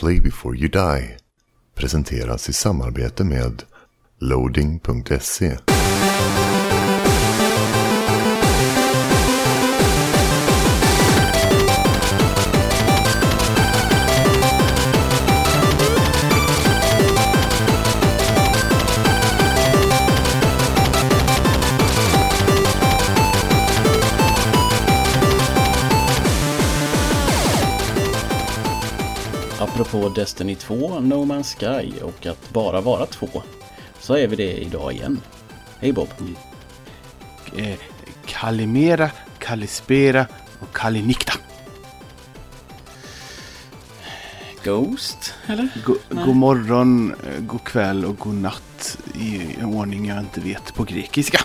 Play before you die presenteras i samarbete med loading.se. Apropå Destiny 2, No Man's Sky och att bara vara två. Så är vi det idag igen. Hej Bob. eh, Kalimera, Kalispera och Kalinikta. Ghost, eller? Go, Nej. god morgon, eh, god kväll och god natt i en ordning jag inte vet på grekiska.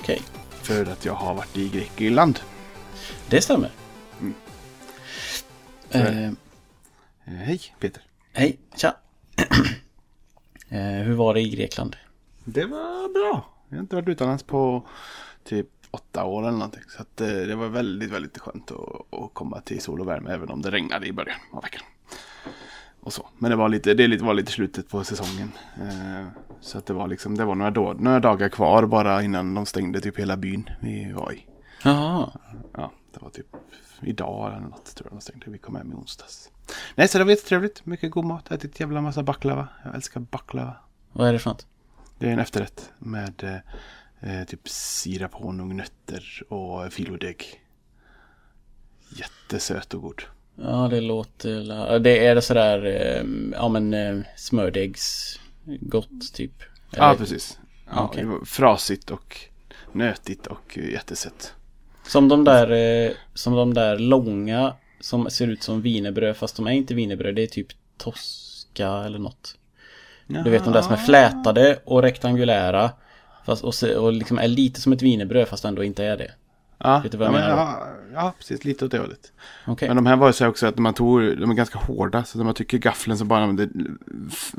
Okej, För att jag har varit i Grekland. det stämmer. Mm. Eh, hej Peter. hej, tja. eh, hur var det i Grekland? Det var bra. Jag har inte varit utomlands på typ åtta år eller någonting. Så att, eh, det var väldigt, väldigt skönt att, att komma till sol och värme även om det regnade i början av veckan. Och så. Men det var lite, det var lite slutet på säsongen. Eh, så att det var liksom, det var några, då, några dagar kvar bara innan de stängde typ hela byn vi var i. Jaha, Ja, det var typ idag eller något tror jag de stängde. Vi kom hem i onsdags. Nej, så det var jättetrevligt. Mycket god mat. Ätit jävla massa baklava. Jag älskar baklava. vad är det för något? Det är en efterrätt med eh, typ sirap, honung, nötter och filodeg. Jättesöt och god. Ja, det låter... Det är det sådär, eh, ja men eh, smördegs gott typ. Ja, Eller- precis. Ja, Okej. det var Frasigt och nötigt och jättesött. Som de där, eh, som de där långa som ser ut som wienerbröd fast de är inte wienerbröd. Det är typ Tosca eller något. Du vet de där som är flätade och rektangulära. Fast, och, och liksom är lite som ett wienerbröd fast ändå inte är det. Ja, Vet du vad ja, jag men, menar ja, ja, precis. Lite åt det hållet. Okej. Men de här var ju så också att man tog, de är ganska hårda. Så när man trycker gaffeln så bara det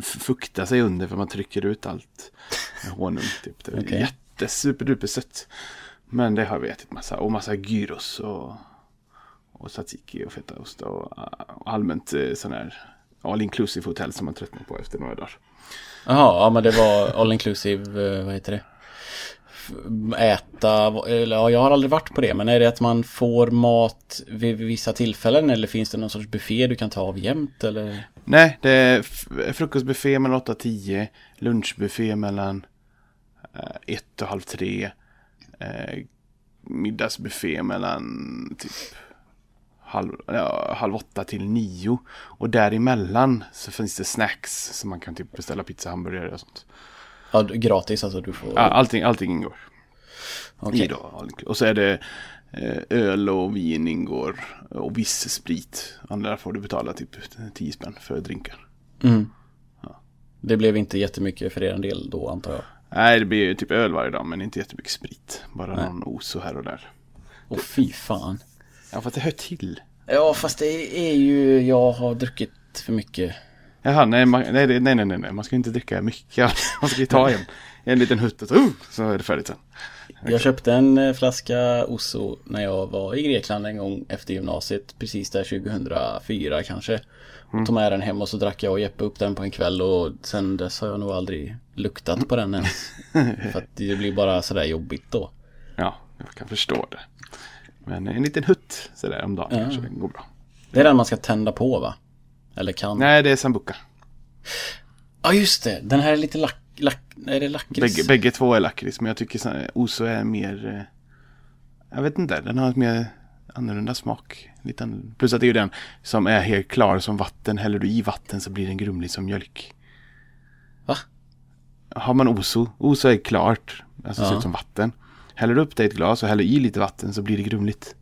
fuktar sig under för man trycker ut allt med honung. Typ. Det är Okej. jätte superduper sött. Men det har vi ätit massa. Och massa gyros och, och tzatziki och fetaost. Och, och allmänt eh, sån här all inclusive hotell som man tröttnar på efter några dagar. Jaha, ja men det var all inclusive, eh, vad heter det? Äta, eller ja, jag har aldrig varit på det, men är det att man får mat vid vissa tillfällen eller finns det någon sorts buffé du kan ta av jämt eller? Nej, det är frukostbuffé mellan 8 och 10. Lunchbuffé mellan 1 och halv 3. Eh, middagsbuffé mellan typ halv, ja, halv 8 till 9. Och däremellan så finns det snacks. Så man kan typ beställa pizza, hamburgare och sånt. Ja, gratis alltså du får. Ja, allting, allting ingår. I då, och så är det eh, öl och vin ingår. Och viss sprit. Andra får du betala typ 10 spänn för drinkar. Mm. Det blev inte jättemycket för er del då antar jag. Nej, det blir typ öl varje dag men inte jättemycket sprit. Bara Nej. någon oso här och där. Åh fy fan. Ja, fast det hör till. Ja fast det är ju, jag har druckit för mycket. Jaha, nej, man, nej, nej, nej, nej, man ska inte dricka mycket. Man ska ju ta en, en liten hutt och uh, så är det färdigt sen. Jag köpte en eh, flaska Oso när jag var i Grekland en gång efter gymnasiet. Precis där 2004 kanske. Och tog med den hem och så drack jag och Jeppe upp den på en kväll och sen dess har jag nog aldrig luktat på den ens. För att det blir bara sådär jobbigt då. Ja, jag kan förstå det. Men en liten hutt sådär om dagen Ja. kanske det går bra. Det är den man ska tända på va? Eller kan? Nej, det är sambuca. Ja just det, den här är lite lack... lack är det lakrits? Bägge, bägge två är lakrits, men jag tycker oso är mer... eh, Jag vet inte, den har ett mer annorlunda smak. Lite annorlunda. Plus att det är ju den som är helt klar som vatten. Häller du i vatten så blir den grumlig som mjölk. Va? Har man oso, oso är klart, alltså ser Ja. ut som vatten. Häller upp det i ett glas och häller i lite vatten så blir det grumligt.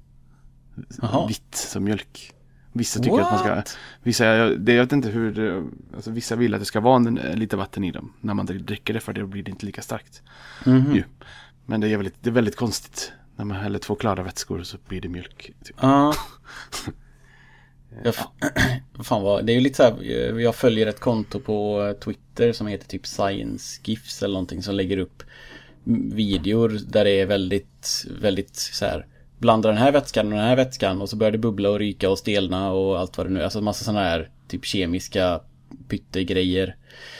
Jaha. Vitt som mjölk. Vissa tycker att man ska, What? vissa, det, jag vet inte hur, det- alltså vissa vill att det ska vara en, lite vatten i dem. När man dricker det för det blir det inte lika starkt. Mhm. Ju. Men det är, väldigt, det är väldigt konstigt. När man häller två klara vätskor så blir det mjölk. Typ. Ja. Jag, fan vad, det är ju lite så här, eh, jag följer ett konto på eh, Twitter som heter typ Science GIFs eller någonting som lägger upp mm, videor där det är väldigt, väldigt så här blanda den här vätskan och den här vätskan och så börjar det bubbla och ryka och stelna och allt vad det nu är. Alltså massa sådana här typ kemiska pyttegrejer.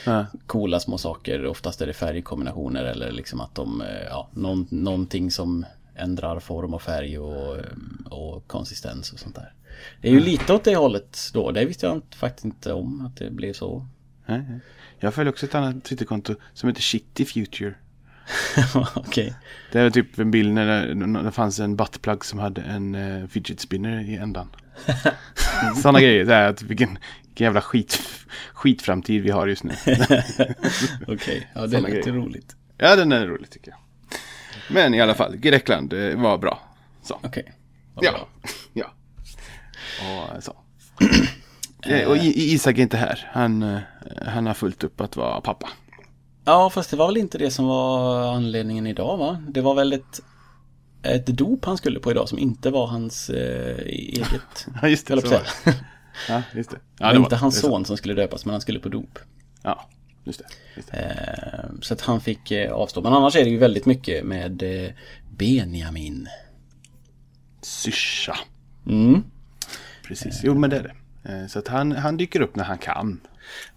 Ja. Coola små saker. Oftast är det färgkombinationer eller liksom att de, eh, ja, någon, någonting som ändrar form och färg och, eh, och konsistens och sånt där. Det är ju lite åt det hållet då. Det visste jag faktiskt inte om att det blev så. Jag följer också ett annat Twitterkonto som heter Shitty Future. Okej. Det är typ en bild när det, fanns en buttplug som hade en uh, fidget spinner i ändan. Sådana grejer. Det är att vilken, vilken jävla skit, skitframtid vi har just nu. Okej, ja det låter grejer. roligt. ja, den är rolig tycker jag. Men i alla fall, Grekland eh, var bra. Så. Okej. vad Ja. bra. ja. Och så. Eh, Och I- I- Isak är inte här. Han, han har fullt upp att vara pappa. Ja, fast det var väl inte det som var anledningen idag va? Det var väl ett, ett dop han skulle på idag som inte var hans eh, eget. Ja, just det. Så var det. Ja, just det. Det Ja, var det inte var- hans är så. son som skulle döpas men han skulle på dop. Ja, just det. Just det. Eh, så att han fick eh, avstå. Men annars är det ju väldigt mycket med eh, Benjamin. Syrsa. Mm. Precis. Jo, men det är det. Eh, Så att han, han dyker upp när han kan.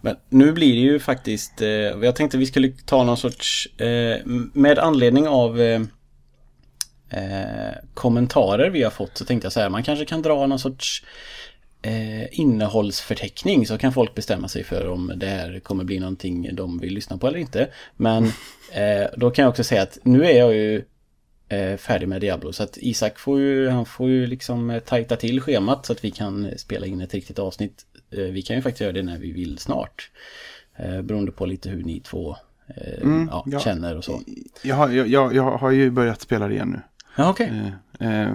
Men nu blir det ju faktiskt, eh, jag tänkte vi skulle ta någon sorts, eh, med anledning av eh, eh, kommentarer vi har fått så tänkte jag så här, man kanske kan dra någon sorts eh, innehållsförteckning så kan folk bestämma sig för om det här kommer bli någonting de vill lyssna på eller inte. Men eh, då kan jag också säga att nu är jag ju färdig med Diablo så att Isak får ju, han får ju liksom tajta till schemat så att vi kan spela in ett riktigt avsnitt. Eh, vi kan ju faktiskt göra det när vi vill snart. Eh, beroende på lite hur ni två eh, Mm, ja, ja. känner och så. Jag har, jag, jag, jag har ju börjat spela det igen nu. Ja, okej. Eh,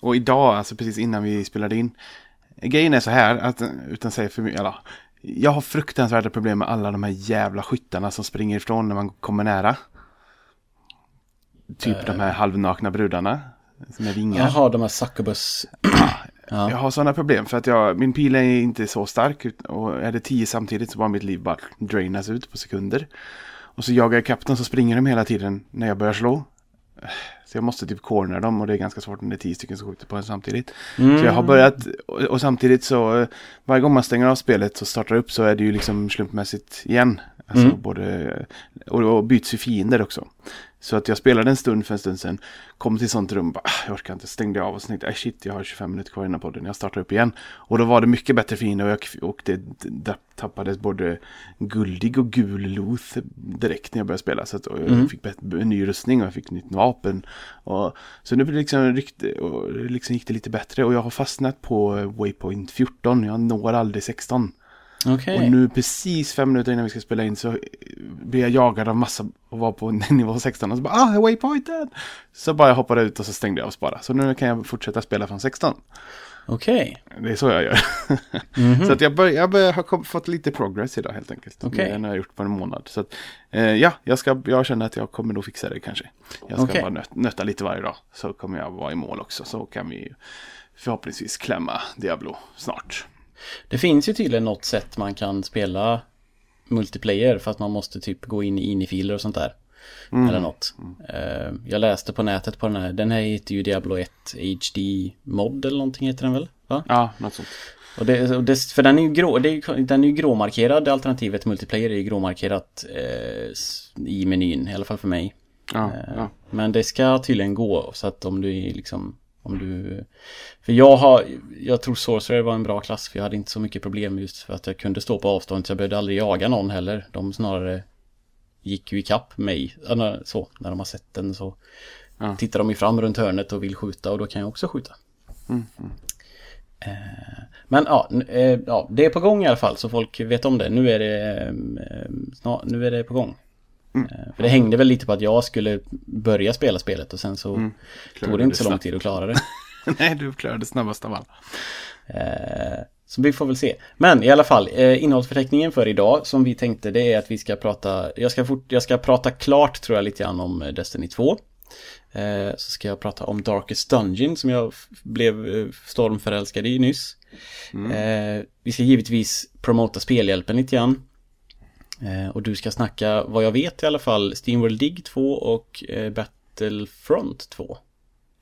och idag, alltså precis innan vi spelade in. Grejen är så här, att, utan säga för mycket, jag har fruktansvärda problem med alla de här jävla skyttarna som springer ifrån när man kommer nära. Typ de här halvnakna brudarna. Med vingar. Jaha, de här succubus. Jag har sådana problem för att jag, min pil är inte så stark. Och är det tio samtidigt så bara mitt liv bara drainas ut på sekunder. Och så jagar jag kapten så springer de hela tiden när jag börjar slå. Så jag måste typ corner dem och det är ganska svårt när det är tio stycken som skjuter på en samtidigt. Så jag har börjat, och, och samtidigt så, varje gång man stänger av spelet och startar upp så är det ju liksom slumpmässigt igen. Alltså Mm. både, och, och byts ju fiender också. Så att jag spelade en stund för en stund sedan, kom till sånt rum, bara, "Ah, jag orkar inte, stängde av och så tänkte jag, "Ah, shit, jag har 25 minuter kvar innan podden, jag startar upp igen. Och då var det mycket bättre fiender och, jag, och det, det tappades både guldig och gul loth direkt när jag började spela. Så att, jag Mm. fick en ny rustning och jag fick nytt vapen. Och, så nu liksom, liksom gick det lite bättre och jag har fastnat på Waypoint 14, jag når aldrig 16. Okej. Och nu precis fem minuter innan vi ska spela in så eh, blir jag jagad av massa och var på nivå 16 och så bara ah, waypointed! Så bara jag hoppade ut och så stängde jag och spara. Så nu kan jag fortsätta spela från 16. Okej. Det är så jag gör. Mhm. så att jag, bör, jag bör, har fått lite progress idag helt enkelt. Okej. Än jag har gjort på en månad. Så att, eh, ja, jag, ska, jag känner att jag kommer nog fixa det kanske. Jag ska Okej. bara nöt, nöta lite varje dag. Så kommer jag vara i mål också. Så kan vi förhoppningsvis klämma Diablo snart. Det finns ju tydligen något sätt man kan spela multiplayer för att man måste typ gå in i inifiler och sånt där. Mm. Eller något. Eh, Jag läste på nätet på den här, den här heter ju Diablo 1 HD mod eller någonting heter den väl? Va? Ja, något sånt. Och det, och det, för den är ju grå, är, den är ju gråmarkerad, alternativet multiplayer är ju gråmarkerat eh, i menyn, i alla fall för mig. Ja, Eh, ja. Men det ska tydligen gå så att om du är liksom om du För jag har Jag tror Sorcerer var en bra klass för jag hade inte så mycket problem just för att jag kunde stå på avstånd så jag behövde aldrig jaga någon heller. De snarare Gick ju ikapp mig så när de har sett den så Ja. Tittar de ju fram runt hörnet och vill skjuta och då kan jag också skjuta. Mm, Eh, Men ja, eh, ja, det är på gång i alla fall så folk vet om det. Nu är det, eh, nu är det på gång. Mm. Eh, För det hängde väl lite på att jag skulle börja spela spelet och sen så Mm. tog det inte så lång tid att klara det. Nej, du klarade snabbast av alla. Eh, Så vi får väl se. Men i alla fall, eh, innehållsförteckningen för idag som vi tänkte det är att vi ska prata, jag ska, fort, jag ska prata klart tror jag lite grann om Destiny 2. Eh, Så ska jag prata om Darkest Dungeon som jag blev stormförälskad i nyss. Eh, Vi ska givetvis promota spelhjälpen lite grann. Eh, Och du ska snacka, vad jag vet i alla fall, Steamworld Dig 2 och eh, Battlefront 2.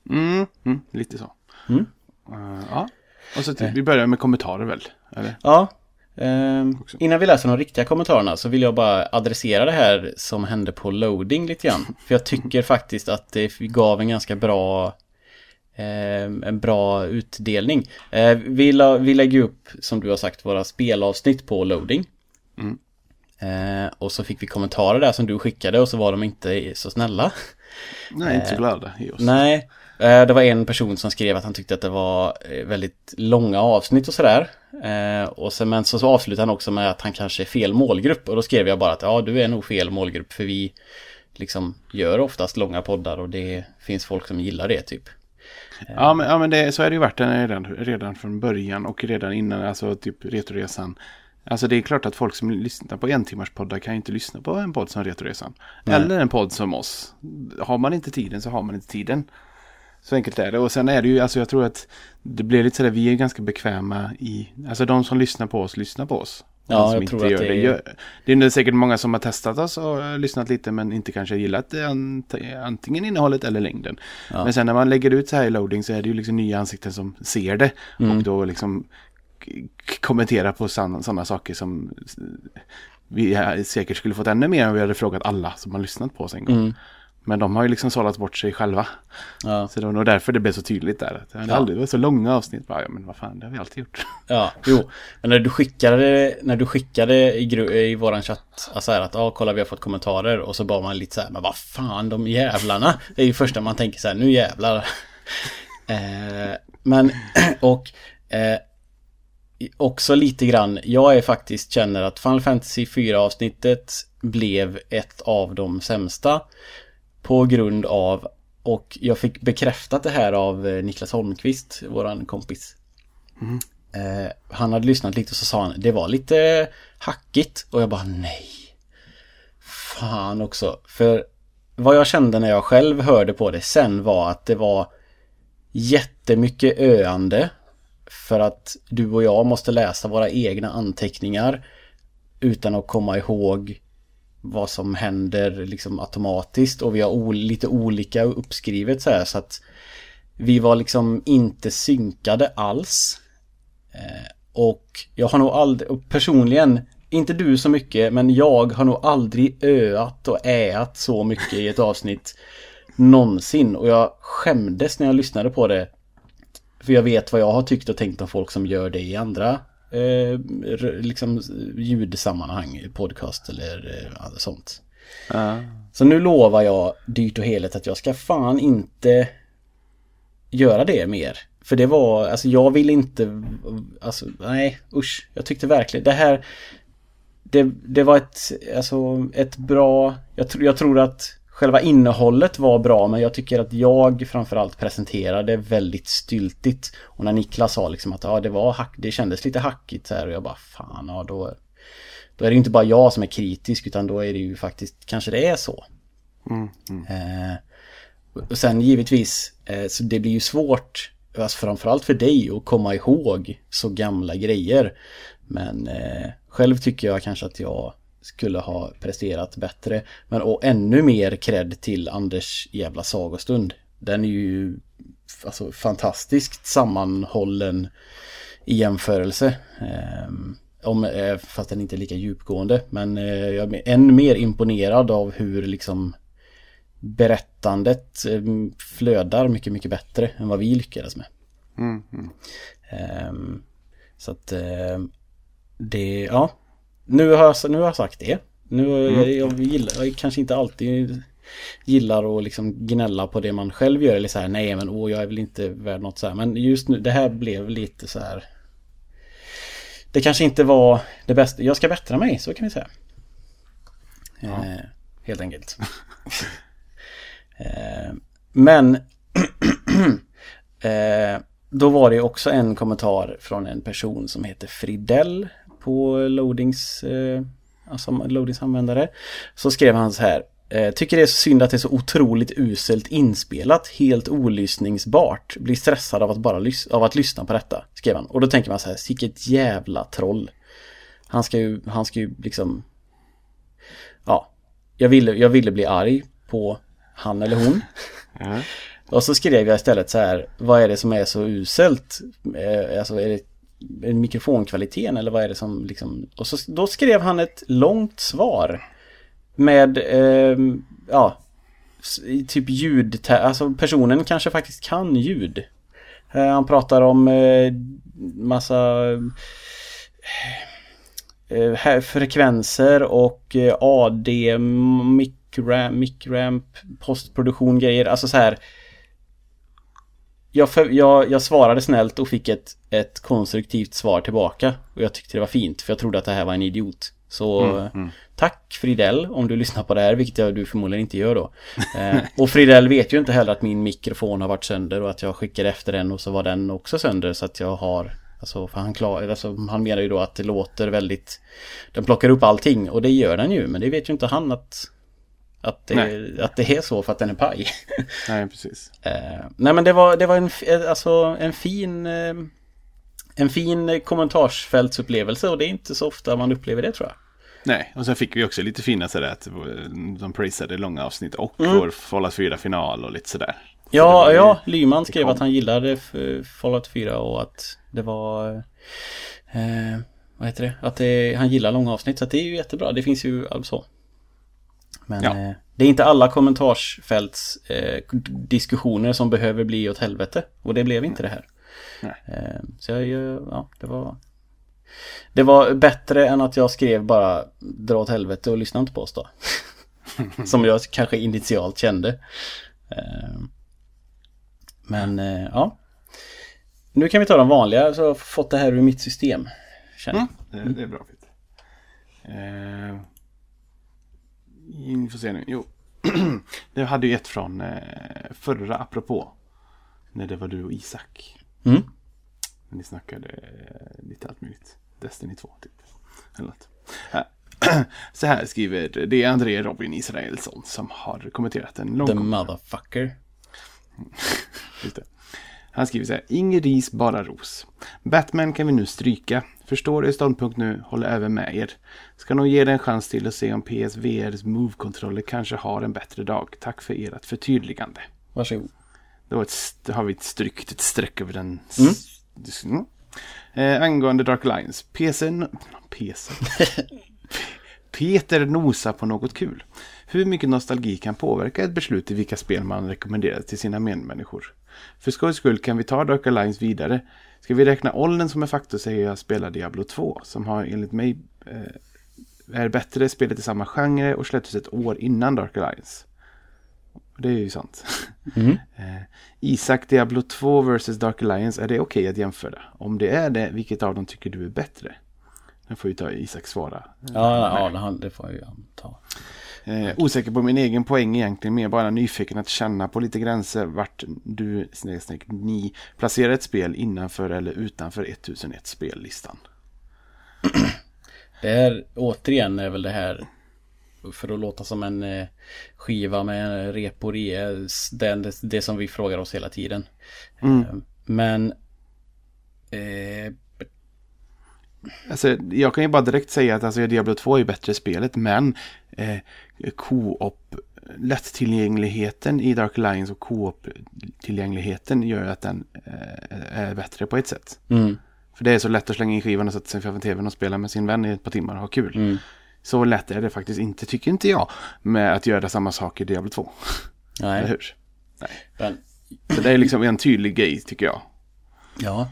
Mm, mm, lite så. Mm. Eh, ja. Och så till, vi börjar med kommentarer väl? Eller? Ja. ehm, innan vi läser de riktiga kommentarerna så vill jag bara adressera det här som hände på loading lite grann. För jag tycker faktiskt att det gav en ganska bra ehm, en bra utdelning. Vi, la, vi lägger upp, som du har sagt, våra spelavsnitt på loading. Mm. Eh, och så fick vi kommentarer där som du skickade och så var de inte så snälla. Nej, inte så glada i oss. Nej, eh, det var en person som skrev att han tyckte att det var eh, väldigt långa avsnitt och sådär. Eh, Och sen, men så, avslutade han också med att han kanske är fel målgrupp. Och då skrev jag bara att ja, du är nog fel målgrupp för vi liksom gör oftast långa poddar och det finns folk som gillar det typ. Ja, men, ja, men det, så är det ju varit redan, redan från början och redan innan, alltså typ Retoresan. Alltså det är klart att folk som lyssnar på en timmars poddar kan ju inte lyssna på en podd som Retoresan. Nej. Eller en podd som oss. Har man inte tiden så har man inte tiden. Så enkelt är det. Och sen är det ju, alltså jag tror att det blir lite sådär, vi är ganska bekväma i, alltså de som lyssnar på oss, lyssnar på oss. Och Ja, jag tror att det är- gör, det är säkert många som har testat oss och lyssnat lite men inte kanske gillat ant- antingen innehållet eller längden. Ja. Men sen när man lägger ut så här i loading så är det ju liksom nya ansikten som ser det. Mm. Och då liksom kommentera på sådana saker som vi säkert skulle fått ännu mer om vi hade frågat alla som har lyssnat på oss en gång. Mm. Men de har ju liksom sållat bort sig själva. Ja, Så det var nog därför det blev så tydligt där. Att det, Ja. aldrig, det var så långa avsnitt. Bara, ja men vad fan, det har vi alltid gjort. ja, jo. Men när du skickade, när du skickade i, i våran chatt, alltså här att ja, kolla vi har fått kommentarer och så bara man lite så här, men vad fan de jävlarna. Det är ju första man tänker så här, nu jävlar. eh, men, och eh, också lite grann, jag är faktiskt känner att Final Fantasy 4 avsnittet blev ett av de sämsta på grund av och jag fick bekräftat det här av eh, Niklas Holmqvist, våran kompis. Eh, han hade lyssnat lite och så sa han det var lite hackigt och jag bara nej. Fan också. För vad jag kände när jag själv hörde på det sen var att det var jättemycket öande. För att du och jag måste läsa våra egna anteckningar utan att komma ihåg vad som händer liksom automatiskt och vi har ol- lite olika uppskrivet så här så att vi var liksom inte synkade alls. Eh, och jag har nog aldrig, och personligen, inte du så mycket, men jag har nog aldrig öat och äat så mycket i ett avsnitt någonsin. Och jag skämdes när jag lyssnade på det. För jag vet vad jag har tyckt och tänkt om folk som gör det i andra eh, liksom ljudsammanhang, podcast eller eh, sånt. Ja. Så nu lovar jag dyrt och heligt att jag ska fan inte göra det mer. För det var, alltså jag vill inte, alltså nej usch. Jag tyckte verkligen, det här, det, det var ett, alltså ett bra, jag, tr- jag tror att själva innehållet var bra men jag tycker att jag framförallt presenterade väldigt styltigt. Och när Niklas sa liksom att ja, det var hack, det kändes lite hackigt så här och jag bara fan ja då då är det inte bara jag som är kritisk utan då är det ju faktiskt kanske det är så. Mm, mm. Eh, och sen givetvis, eh, så det blir ju svårt, alltså framförallt för dig att komma ihåg så gamla grejer. Men eh, själv tycker jag kanske att jag skulle ha presterat bättre. Men och ännu mer cred till Anders jävla sagostund. Den är ju alltså, fantastiskt sammanhållen i jämförelse. Ehm, om, eh, fast den inte är lika djupgående. Men eh, jag är än mer imponerad av hur liksom berättandet eh, flödar mycket, mycket bättre än vad vi lyckades med. Mm, mm. Ehm, så att ehm, det, ja. Nu har jag, nu har jag sagt det. Nu, jag, jag, gillar, jag kanske inte alltid gillar att liksom gnälla på det man själv gör eller så här nej men åh jag är väl inte värd något så här. Men just nu det här blev lite så här. Det kanske inte var det bästa, jag ska bättra mig så kan vi säga. Eh, Helt enkelt. Eh, Men eh, Då var det också en kommentar från en person som heter Fridell på Loadings eh, alltså Loadings användare. Så skrev han så här. Eh, tycker det är så synd att det är så otroligt uselt inspelat, helt olyssningsbart. Blir stressad av att bara av att lyssna på detta, skrev han. Och då tänker man så här, vilket jävla troll. Han ska ju, han ska ju liksom... Ja, jag ville, jag ville bli arg på han eller hon. Och så skrev jag istället så här, vad är det som är så uselt? Eh, alltså är det mikrofonkvaliteten eller vad är det som liksom... Och så, då skrev han ett långt svar. Med, eh, ja, typ ljud, alltså personen kanske faktiskt kan ljud. Eh, han pratar om eh, massa eh, eh frekvenser och eh, AD, micramp, micramp, postproduktion grejer. Alltså så här. Jag, för, jag, jag, svarade snällt och fick ett, ett konstruktivt svar tillbaka. Och jag tyckte det var fint för jag trodde att det här var en idiot. Så mm, mm. tack Fridell om du lyssnar på det här, vilket jag, du förmodligen inte gör då. Eh, och Fridell vet ju inte heller att min mikrofon har varit sönder och att jag skickade efter den och så var den också sönder så att jag har Alltså för han, klar, alltså, han menar ju då att det låter väldigt Den plockar upp allting och det gör den ju men det vet ju inte han att Att det, att det är så för att den är paj. Nej precis. eh, nej men det var, det var en, alltså, en fin eh, en fin kommentarsfältsupplevelse och det är inte så ofta man upplever det tror jag. Nej, och sen fick vi också lite fina sådär att de prisade långa avsnitt och mm. vår Fallout 4 final och lite sådär. Så ja, ja, Lyman skrev att han gillade Fallout 4 och att det var eh, Vad heter det? Att det, han gillar långa avsnitt så det är ju jättebra. Det finns ju alltså Men ja. eh, det är inte alla kommentarsfälts eh, diskussioner som behöver bli åt helvete. Och det blev inte det här. Eh, så jag, ja, det var Det var bättre än att jag skrev bara dra åt helvete och lyssna inte på oss då. Som jag kanske initialt kände. Eh, men eh, ja. Nu kan vi ta de vanliga så jag har fått det här ur mitt system. Känner. Mm, det, är bra. Fint. Vi får se nu. Jo. det hade ju ett från förra apropå. När det var du och Isak. Mm. Ni snackade eh, lite allt möjligt. Destiny 2 typ. Eller något. Så här skriver, det är André Robin Israelsson som har kommenterat en lång The motherfucker. Just det. Han skriver så här, ingen ris, bara ros. Batman kan vi nu stryka. Förstår er ståndpunkt nu, håller även med er. Ska nog ge det en chans till att se om PSVRs Move-kontroller kanske har en bättre dag. Tack för ert förtydligande. Varsågod. Då, har vi ett strykt ett streck över den. Mm. Eh, angående Dark Alliance. PC... PC. Peter nosar på något kul. Hur mycket nostalgi kan påverka ett beslut i vilka spel man rekommenderar till sina medmänniskor? För skojs skull kan vi ta Dark Alliance vidare. Ska vi räkna åldern som en faktor säger jag spelar Diablo 2. Som har enligt mig eh, är bättre spelet i samma genre och släpptes ett år innan Dark Alliance. Det är ju sant. Mm. eh, Isak Diablo 2 vs Dark Alliance, är det okej okay att jämföra? Om det är det, vilket av dem tycker du är bättre? Nu får ju ta Isak svara. Ja, ja det får jag ta. Eh, osäker på min egen poäng egentligen, mer bara nyfiken att känna på lite gränser vart du, snäck, ni, placerar ett spel innanför eller utanför 1001 spellistan. Det är återigen är väl det här för att låta som en eh, skiva med en repori det, det, det som vi frågar oss hela tiden. Mm. Eh, men eh, Alltså, jag kan ju bara direkt säga att alltså, Diablo 2 är bättre spelet men eh, co-op lättillgängligheten i Dark Alliance och co-op-tillgängligheten gör att den eh, är bättre på ett sätt. Mm. För det är så lätt att slänga in skivan och sätta sig framför tvn och spela med sin vän i ett par timmar och ha kul. Mm. Så lätt är det faktiskt inte, tycker inte jag, med att göra samma sak i Diablo 2. Nej. Eller hur? Nej. Men... Så det är liksom en tydlig grej, tycker jag. Ja.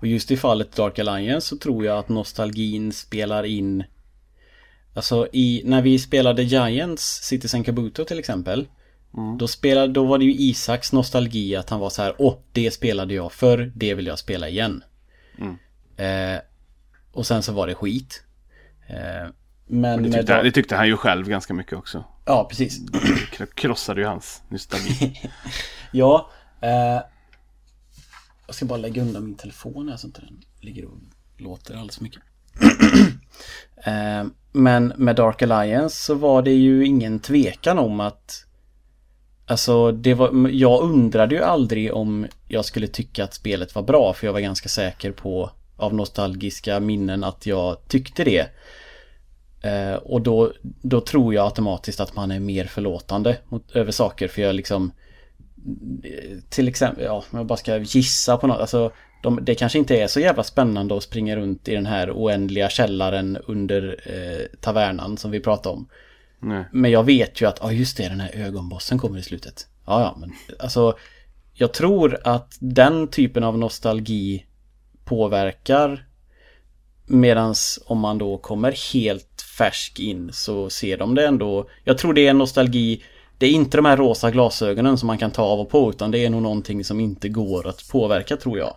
Och just i fallet Dark Alliance så tror jag att nostalgin spelar in Alltså i, när vi spelade Giants Citizen Kabuto till exempel mm. då, spelade, då var det ju Isaks nostalgi att han var så här Åh, det spelade jag för det vill jag spela igen. Mm. Eh, och sen så var det skit. Eh, men det tyckte, det tyckte, han ju själv ganska mycket också. Ja, precis. Det krossade ju hans nostalgi. ja. Eh, jag ska bara lägga undan min telefon här så inte den ligger och låter alldeles mycket. eh, men med Dark Alliance så var det ju ingen tvekan om att Alltså det var, jag undrade ju aldrig om jag skulle tycka att spelet var bra för jag var ganska säker på av nostalgiska minnen att jag tyckte det. Eh, och då, då tror jag automatiskt att man är mer förlåtande mot, över saker för jag liksom till exempel, ja, om jag bara ska gissa på något, alltså de, det kanske inte är så jävla spännande att springa runt i den här oändliga källaren under eh, tavernan som vi pratade om. Nej. Men jag vet ju att, ja just det, den här ögonbossen kommer i slutet. Ja, ja, men alltså jag tror att den typen av nostalgi påverkar Medans om man då kommer helt färsk in så ser de det ändå Jag tror det är en nostalgi Det är inte de här rosa glasögonen som man kan ta av och på utan det är nog någonting som inte går att påverka tror jag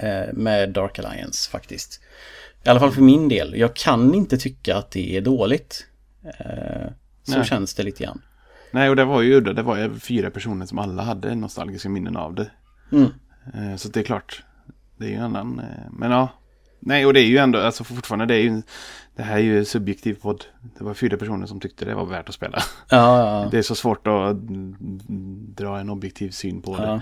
eh, Med Dark Alliance faktiskt I alla fall för min del Jag kan inte tycka att det är dåligt eh, Så Nej. känns det lite grann Nej, och det var ju. Det var ju fyra personer som alla hade nostalgiska minnen av det. Mm. Eh, Så det är klart. Det är ju en annan. Men ja. Nej, och det är ju ändå, alltså fortfarande, det är ju, det här är ju subjektiv podd. Det var fyra personer som tyckte det var värt att spela. Ja, ja, Det är så svårt att dra en objektiv syn på det. ja.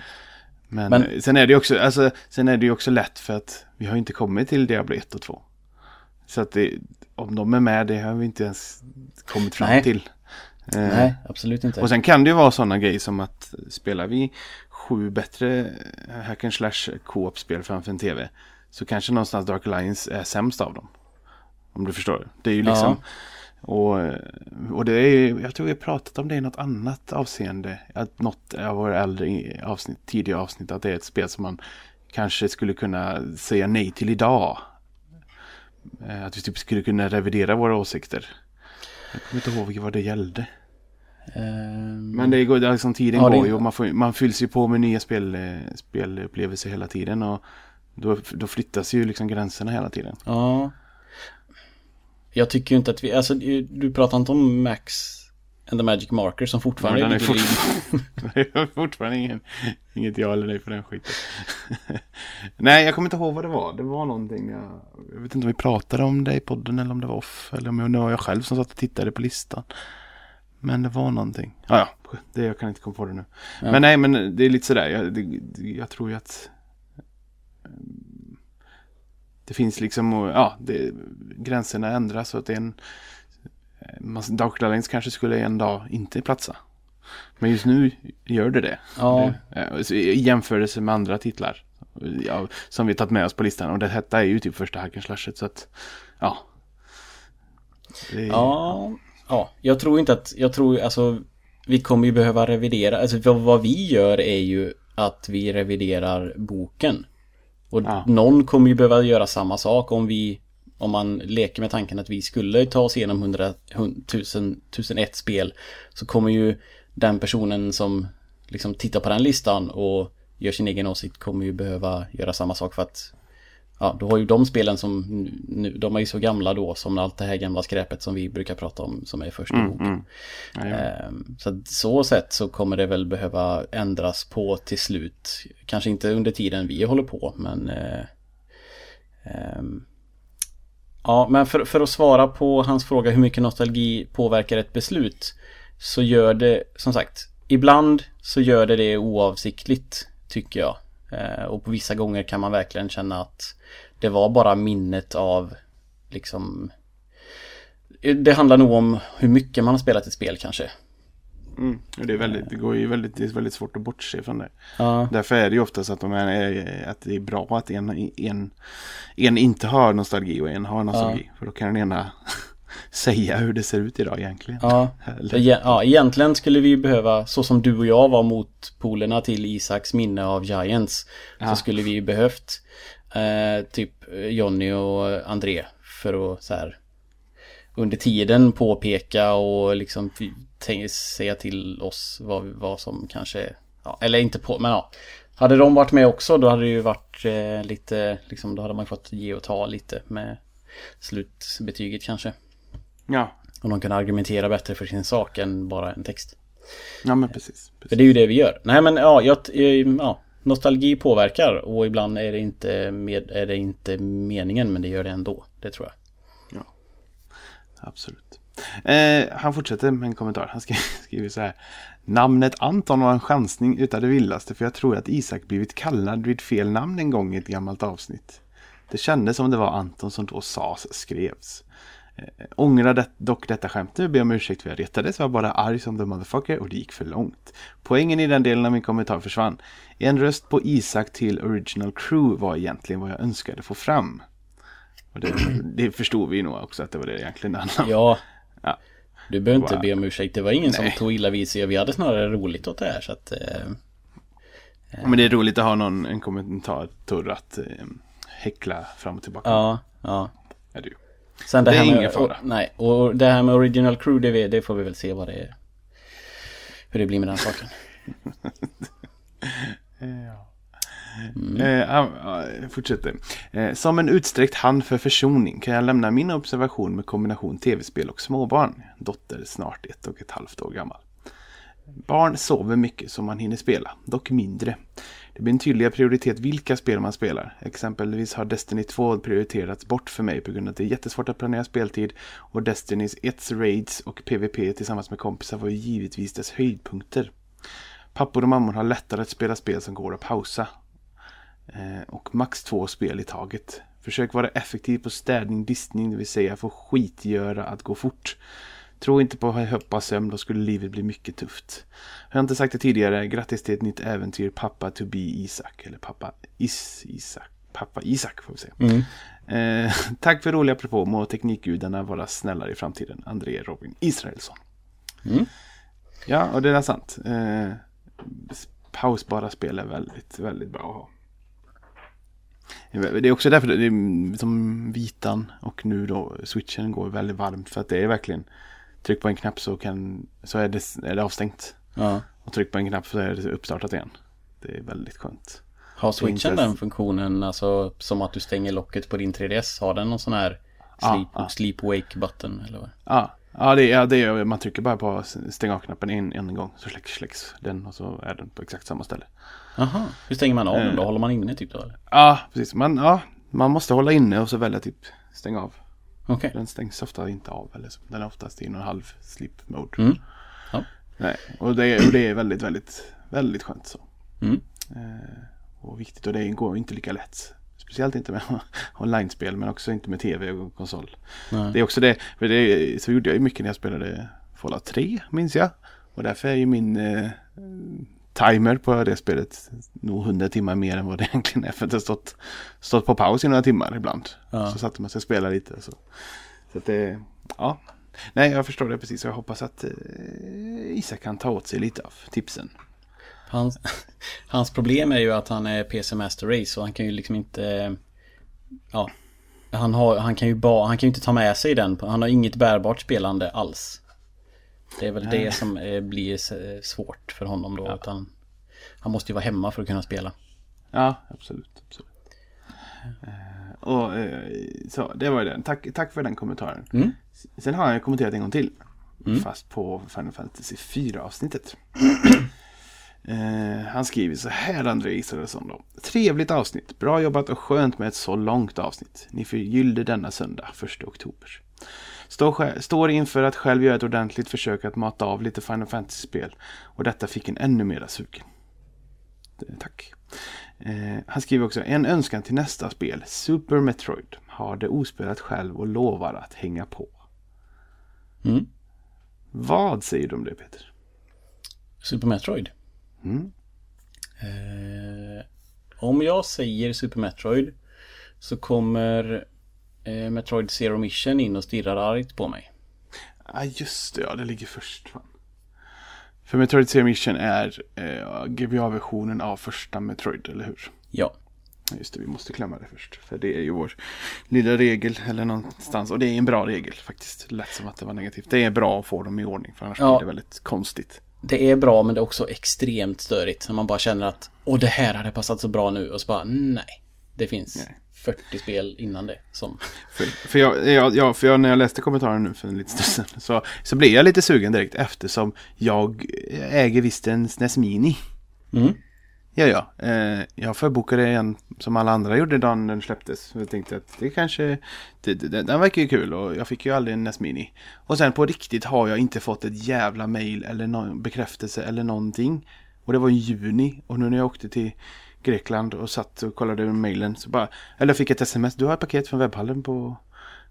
Men, Men- sen är det ju också, alltså, sen är det ju också lätt för att vi har inte kommit till Diablo 1 och 2. Så att det, om de är med, det har vi inte ens kommit fram Nej. till. Eh, Nej, absolut inte. och sen kan det ju vara sådana grejer som att spelar vi sju bättre hack and slash co-op-spel framför en tv så kanske någonstans Dark Alliance är sämst av dem. Om du förstår. Det är ju liksom och, och det är ju, jag tror vi har pratat om det i något annat avseende. Att något av våra äldre avsnitt, tidigare avsnitt, att det är ett spel som man kanske skulle kunna säga nej till idag. Eh, Att vi typ skulle kunna revidera våra åsikter. Jag kommer inte ihåg vad det gällde. Ehm, Men det går, liksom, tiden Ja, går ju och man, får, man fylls ju på med nya spel, spelupplevelser hela tiden. Och då, då flyttas ju liksom gränserna hela tiden. Ja. Jag tycker ju inte att vi, alltså du pratar inte om Max and the Magic Marker som fortfarande den är i... fortfarande, är fortfarande ingen, inget ja eller nej på den skiten. nej, jag kommer inte ihåg vad det var. Det var någonting. Jag, jag vet inte om vi pratade om det i podden eller om det var off. Eller om det var jag själv som satt och tittade på listan. Men det var någonting. Ja, ja. Det, jag kan inte komma på det nu. Ja. Men nej, men det är lite sådär. Jag, det, jag tror ju att det finns liksom, ja, det, gränserna ändras så att det är en Dark Alliance kanske skulle en dag inte platsa. Men just nu gör det det. Ja. det eh, I jämförelse med andra titlar. Ja, som vi tagit med oss på listan. Och det, detta är ju typ första hacken slashet. Så att, ja. Det, Ja, ja, jag tror inte att, jag tror alltså vi kommer ju behöva revidera, alltså vad vi gör är ju att vi reviderar boken. Och Ja. någon kommer ju behöva göra samma sak om vi, om man leker med tanken att vi skulle ta oss igenom 100, 1000, 1001 spel så kommer ju den personen som liksom tittar på den listan och gör sin egen åsikt kommer ju behöva göra samma sak för att Ja, då har ju de spelen som nu, de är ju så gamla då som allt det här gamla skräpet som vi brukar prata om som är första Mm, boken. mm. Ja, ja. Ehm, Så så sätt så kommer det väl behöva ändras på till slut. Kanske inte under tiden vi håller på men eh, ehm, Ja men för, för att svara på hans fråga hur mycket nostalgi påverkar ett beslut Så gör det som sagt Ibland så gör det det oavsiktligt tycker jag Eh, Och på vissa gånger kan man verkligen känna att Det var bara minnet av liksom Det handlar nog om hur mycket man har spelat ett spel kanske Mm. Det, är väldigt, det går ju väldigt, det är väldigt svårt att bortse från det. Ja, Därför är det ju oftast att, de är, att det är bra att en, en, en inte har nostalgi och en har nostalgi. För då kan den ena säga hur det ser ut idag egentligen. ja. Ja, egentligen skulle vi behöva, så som du och jag var mot polerna till Isaks minne av Giants, Ja. så skulle vi ju behövt eh, typ Jonny och André för att så här under tiden påpeka och liksom säga till oss vad, vad som kanske, ja, eller inte på, men ja. Hade de varit med också då hade det ju varit eh, lite, liksom då hade man fått ge och ta lite med slutbetyget kanske. Ja, Om de kan argumentera bättre för sin sak än bara en text. ja men precis. För precis. det är ju det vi gör. Nej men ja, jag, ja nostalgi påverkar och ibland är det, inte med, är det inte meningen men det gör det ändå. Det tror jag. Absolut. Eh, han fortsätter med en kommentar. Han skri- skriver så här. Namnet Anton var en chansning utav det vildaste för jag tror att Isak blivit kallad vid fel namn en gång i ett gammalt avsnitt. Det kändes som det var Anton som då sades skrevs. Eh, ångrar det, dock detta skämt nu, ber om ursäkt för jag retades, var bara arg som the motherfucker och det gick för långt. Poängen i den delen av min kommentar försvann. En röst på Isak till Original Crew var egentligen vad jag önskade få fram. Och det, det förstod vi nog också att det var det egentligen handlade. Ja. Ja. Du behöver inte Wow. be om ursäkt. Det var ingen som Nej. tog illa vid sig. Vi hade snarare roligt åt det här. Så att, eh, Men det är roligt att ha någon, en kommentator att eh, häckla fram och tillbaka. ja, ja. Är det ju. Sen det, Det är ingen fara. Nej, och det här med Original Crew, det, det får vi väl se vad det är. Hur det blir med den saken. Eh, ja, ja, jag fortsätter. Eh, som en utsträckt hand för försoning kan jag lämna min observation med kombination tv-spel och småbarn. Dotter snart ett och ett halvt år gammal. Barn sover mycket så man hinner spela, dock mindre. Det blir en tydligare prioritet vilka spel man spelar. Exempelvis har Destiny 2 prioriterats bort för mig på grund av att det är jättesvårt att planera speltid och Destinys 1 raids och PVP tillsammans med kompisar var ju givetvis dess höjdpunkter. Pappor och mammor har lättare att spela spel som går att pausa. Eh, och max två spel i taget. Försök vara effektiv på städning, diskning, det vill säga få skitgöra att gå fort. Tro inte på att hoppa sömn, då skulle livet bli mycket tufft. Har jag inte sagt det tidigare, grattis till ett nytt äventyr, pappa to be Isak. Eller pappa is Isak. Pappa Isak får vi säga. Eh, tack för roliga apropå, må teknikgudarna vara snällare i framtiden. André Robin Israelsson. Mm. Ja, och det är sant. Eh, pausbara spel är väldigt, väldigt bra att ha. Det är också därför det är som vitan och nu då switchen går väldigt varmt. För att det är verkligen tryck på en knapp så, kan, så är, det, är det avstängt. Ja. Och tryck på en knapp så är det uppstartat igen. Det är väldigt skönt. Har switchen inte- den funktionen, alltså som att du stänger locket på din 3DS? Har den någon sån här sleep, ja. sleep wake button eller vad? Ja, ja, det, ja det är, man trycker bara på stänga av-knappen en, en gång. Så släcks, släcks den och så är den på exakt samma ställe. Jaha, hur stänger man av den då? Eh. Håller man inne typ då eller? Ja, precis. Man, ja, man måste hålla inne och så välja typ stänga av. Okej. Den stängs ofta inte av. Eller så. Den är oftast i någon halv sleep mode. Mm. Ja. Nej, och, det, är- och det är väldigt, väldigt, väldigt skönt så. Mm. Eh, och viktigt och det går inte lika lätt. Speciellt inte med online-spel men också inte med tv och konsol. Nej. Det är också det, för det så gjorde jag ju mycket när jag spelade Fallout 3 minns jag. Och därför är ju min eh, timer på det spelet nog 100 timmar mer än vad det egentligen är. För att det har stått, stått på paus i några timmar ibland. Ja. Så satte man sig och spelade lite. Så, så att det, ja. Nej, jag förstår det precis jag hoppas att eh, Isak kan ta åt sig lite av tipsen. Hans, hans problem är ju att han är PC Master Race och han kan ju liksom inte... Ja. Han, har, han kan ju bara, han kan ju inte ta med sig den. Han har inget bärbart spelande alls. Det är väl det som eh, blir s- svårt för honom då. Utan han måste ju vara hemma för att kunna spela. Ja, absolut. absolut. Eh, och, eh, så, det var ju den. Tack, tack för den kommentaren. Mm. Sen har jag kommenterat en gång till. Fast på Final Fantasy 4 avsnittet. eh, han skriver så här, André Israelsson då. Trevligt avsnitt. Bra jobbat och skönt med ett så långt avsnitt. Ni förgyllde denna söndag, 1 oktober. Står, står inför att själv göra ett ordentligt försök att mata av lite Final Fantasy-spel. Och detta fick en ännu mera sugen. Eh, Tack. Eh, han skriver också en önskan till nästa spel, Super Metroid. Har det ospelat själv och lovar att hänga på. Mm. Vad säger du om det Peter? Super Metroid. Mm. Eh, om jag säger Super Metroid så kommer eh, Metroid Zero Mission in och stirrar argt på mig. Ja just det, ja det ligger först. Fan. För Metroid Zero Mission är eh, GBA-versionen av första Metroid, eller hur? Ja. Ja, Just det, vi måste klämma det först. För det är ju vår lilla regel eller någonstans. Och det är en bra regel faktiskt. Lätt som att det var negativt. Det är bra att få dem i ordning för annars Ja. blir det väldigt konstigt. Det är bra men det är också extremt störigt. När man bara känner att Åh det här hade passat så bra nu och så bara nej. Det finns Nej. 40 spel innan det som För, för, jag, jag, jag, för jag, när jag läste kommentaren nu för en liten stund sedan så, så blev jag lite sugen direkt eftersom jag äger visst en SNES Mini. Mm. Ja, ja. Eh, jag förbokade en som alla andra gjorde dagen den släpptes. Jag tänkte att det kanske, det, det, den verkar ju kul och jag fick ju aldrig en NES Mini. Och sen på riktigt har jag inte fått ett jävla mail eller någon bekräftelse eller någonting. Och det var i juni och nu när jag åkte till Grekland och satt och kollade så bara, eller jag fick ett sms, du har ett paket från webbhallen på,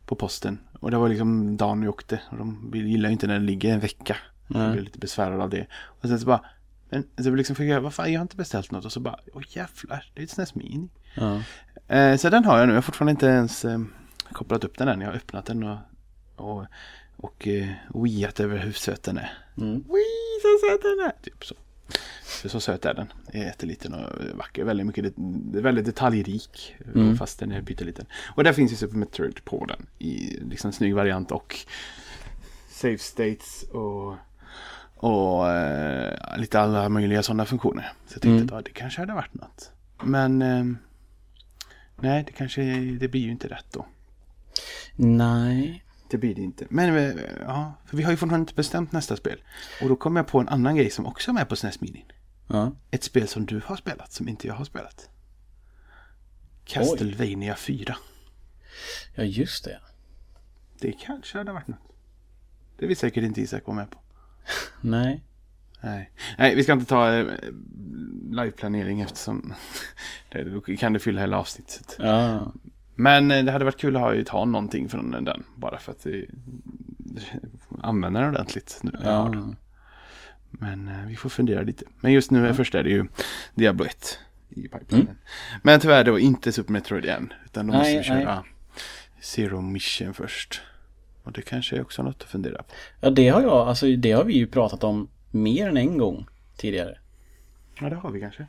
på posten. Och det var liksom dagen vi åkte. Och de gillar ju inte när det ligger en vecka. Jag Nej. blev lite besvärad av det. Och sen så bara, men så liksom fick jag, vad fan jag har inte beställt något. Och så bara, åh jävlar, det är ett SNES Mini. Ja. Eh, så den har jag nu. Jag har fortfarande inte ens eh, kopplat upp den än. Jag har öppnat den och, och, och eh, weat över hur söt den är. Mm. Wii, så söt den är! Typ så. För så söt är den. Jätteliten och vacker. Väldigt, mycket, det- väldigt detaljrik. Mm. Fast den är pytteliten. Och där finns ju Super Metroid på den. I liksom snygg variant och save states och, och eh, lite alla möjliga sådana funktioner. Så jag tänkte Mm. att ja, det kanske hade varit något. Men ehm, nej, det kanske det blir ju inte rätt då. Nej. Det blir det inte. Men eh, ja, för vi har ju fortfarande inte bestämt nästa spel. Och då kom jag på en annan grej som också är med på SNES Mini. Ja. Ett spel som du har spelat som inte jag har spelat. Castlevania 4. ja, just det. Det kanske hade varit något. Det vill säkert inte Isak vara med på. Nej. Nej, Nej vi ska inte ta eh, liveplanering eftersom det, kan det fylla hela avsnittet. Ja. Men eh, det hade varit kul att ha, ta någonting från den. Bara för att eh, använda den ordentligt. Nu. Ja. Men eh, vi får fundera lite. Men just nu är först är det ju Diablo 1 i pipelinen. Men tyvärr då inte Super Metroid än. Utan då måste Nej, vi köra Zero Mission först. Och det kanske är också något att fundera på. ja, det har jag, alltså det har vi ju pratat om mer än en gång tidigare. Ja, det har vi kanske.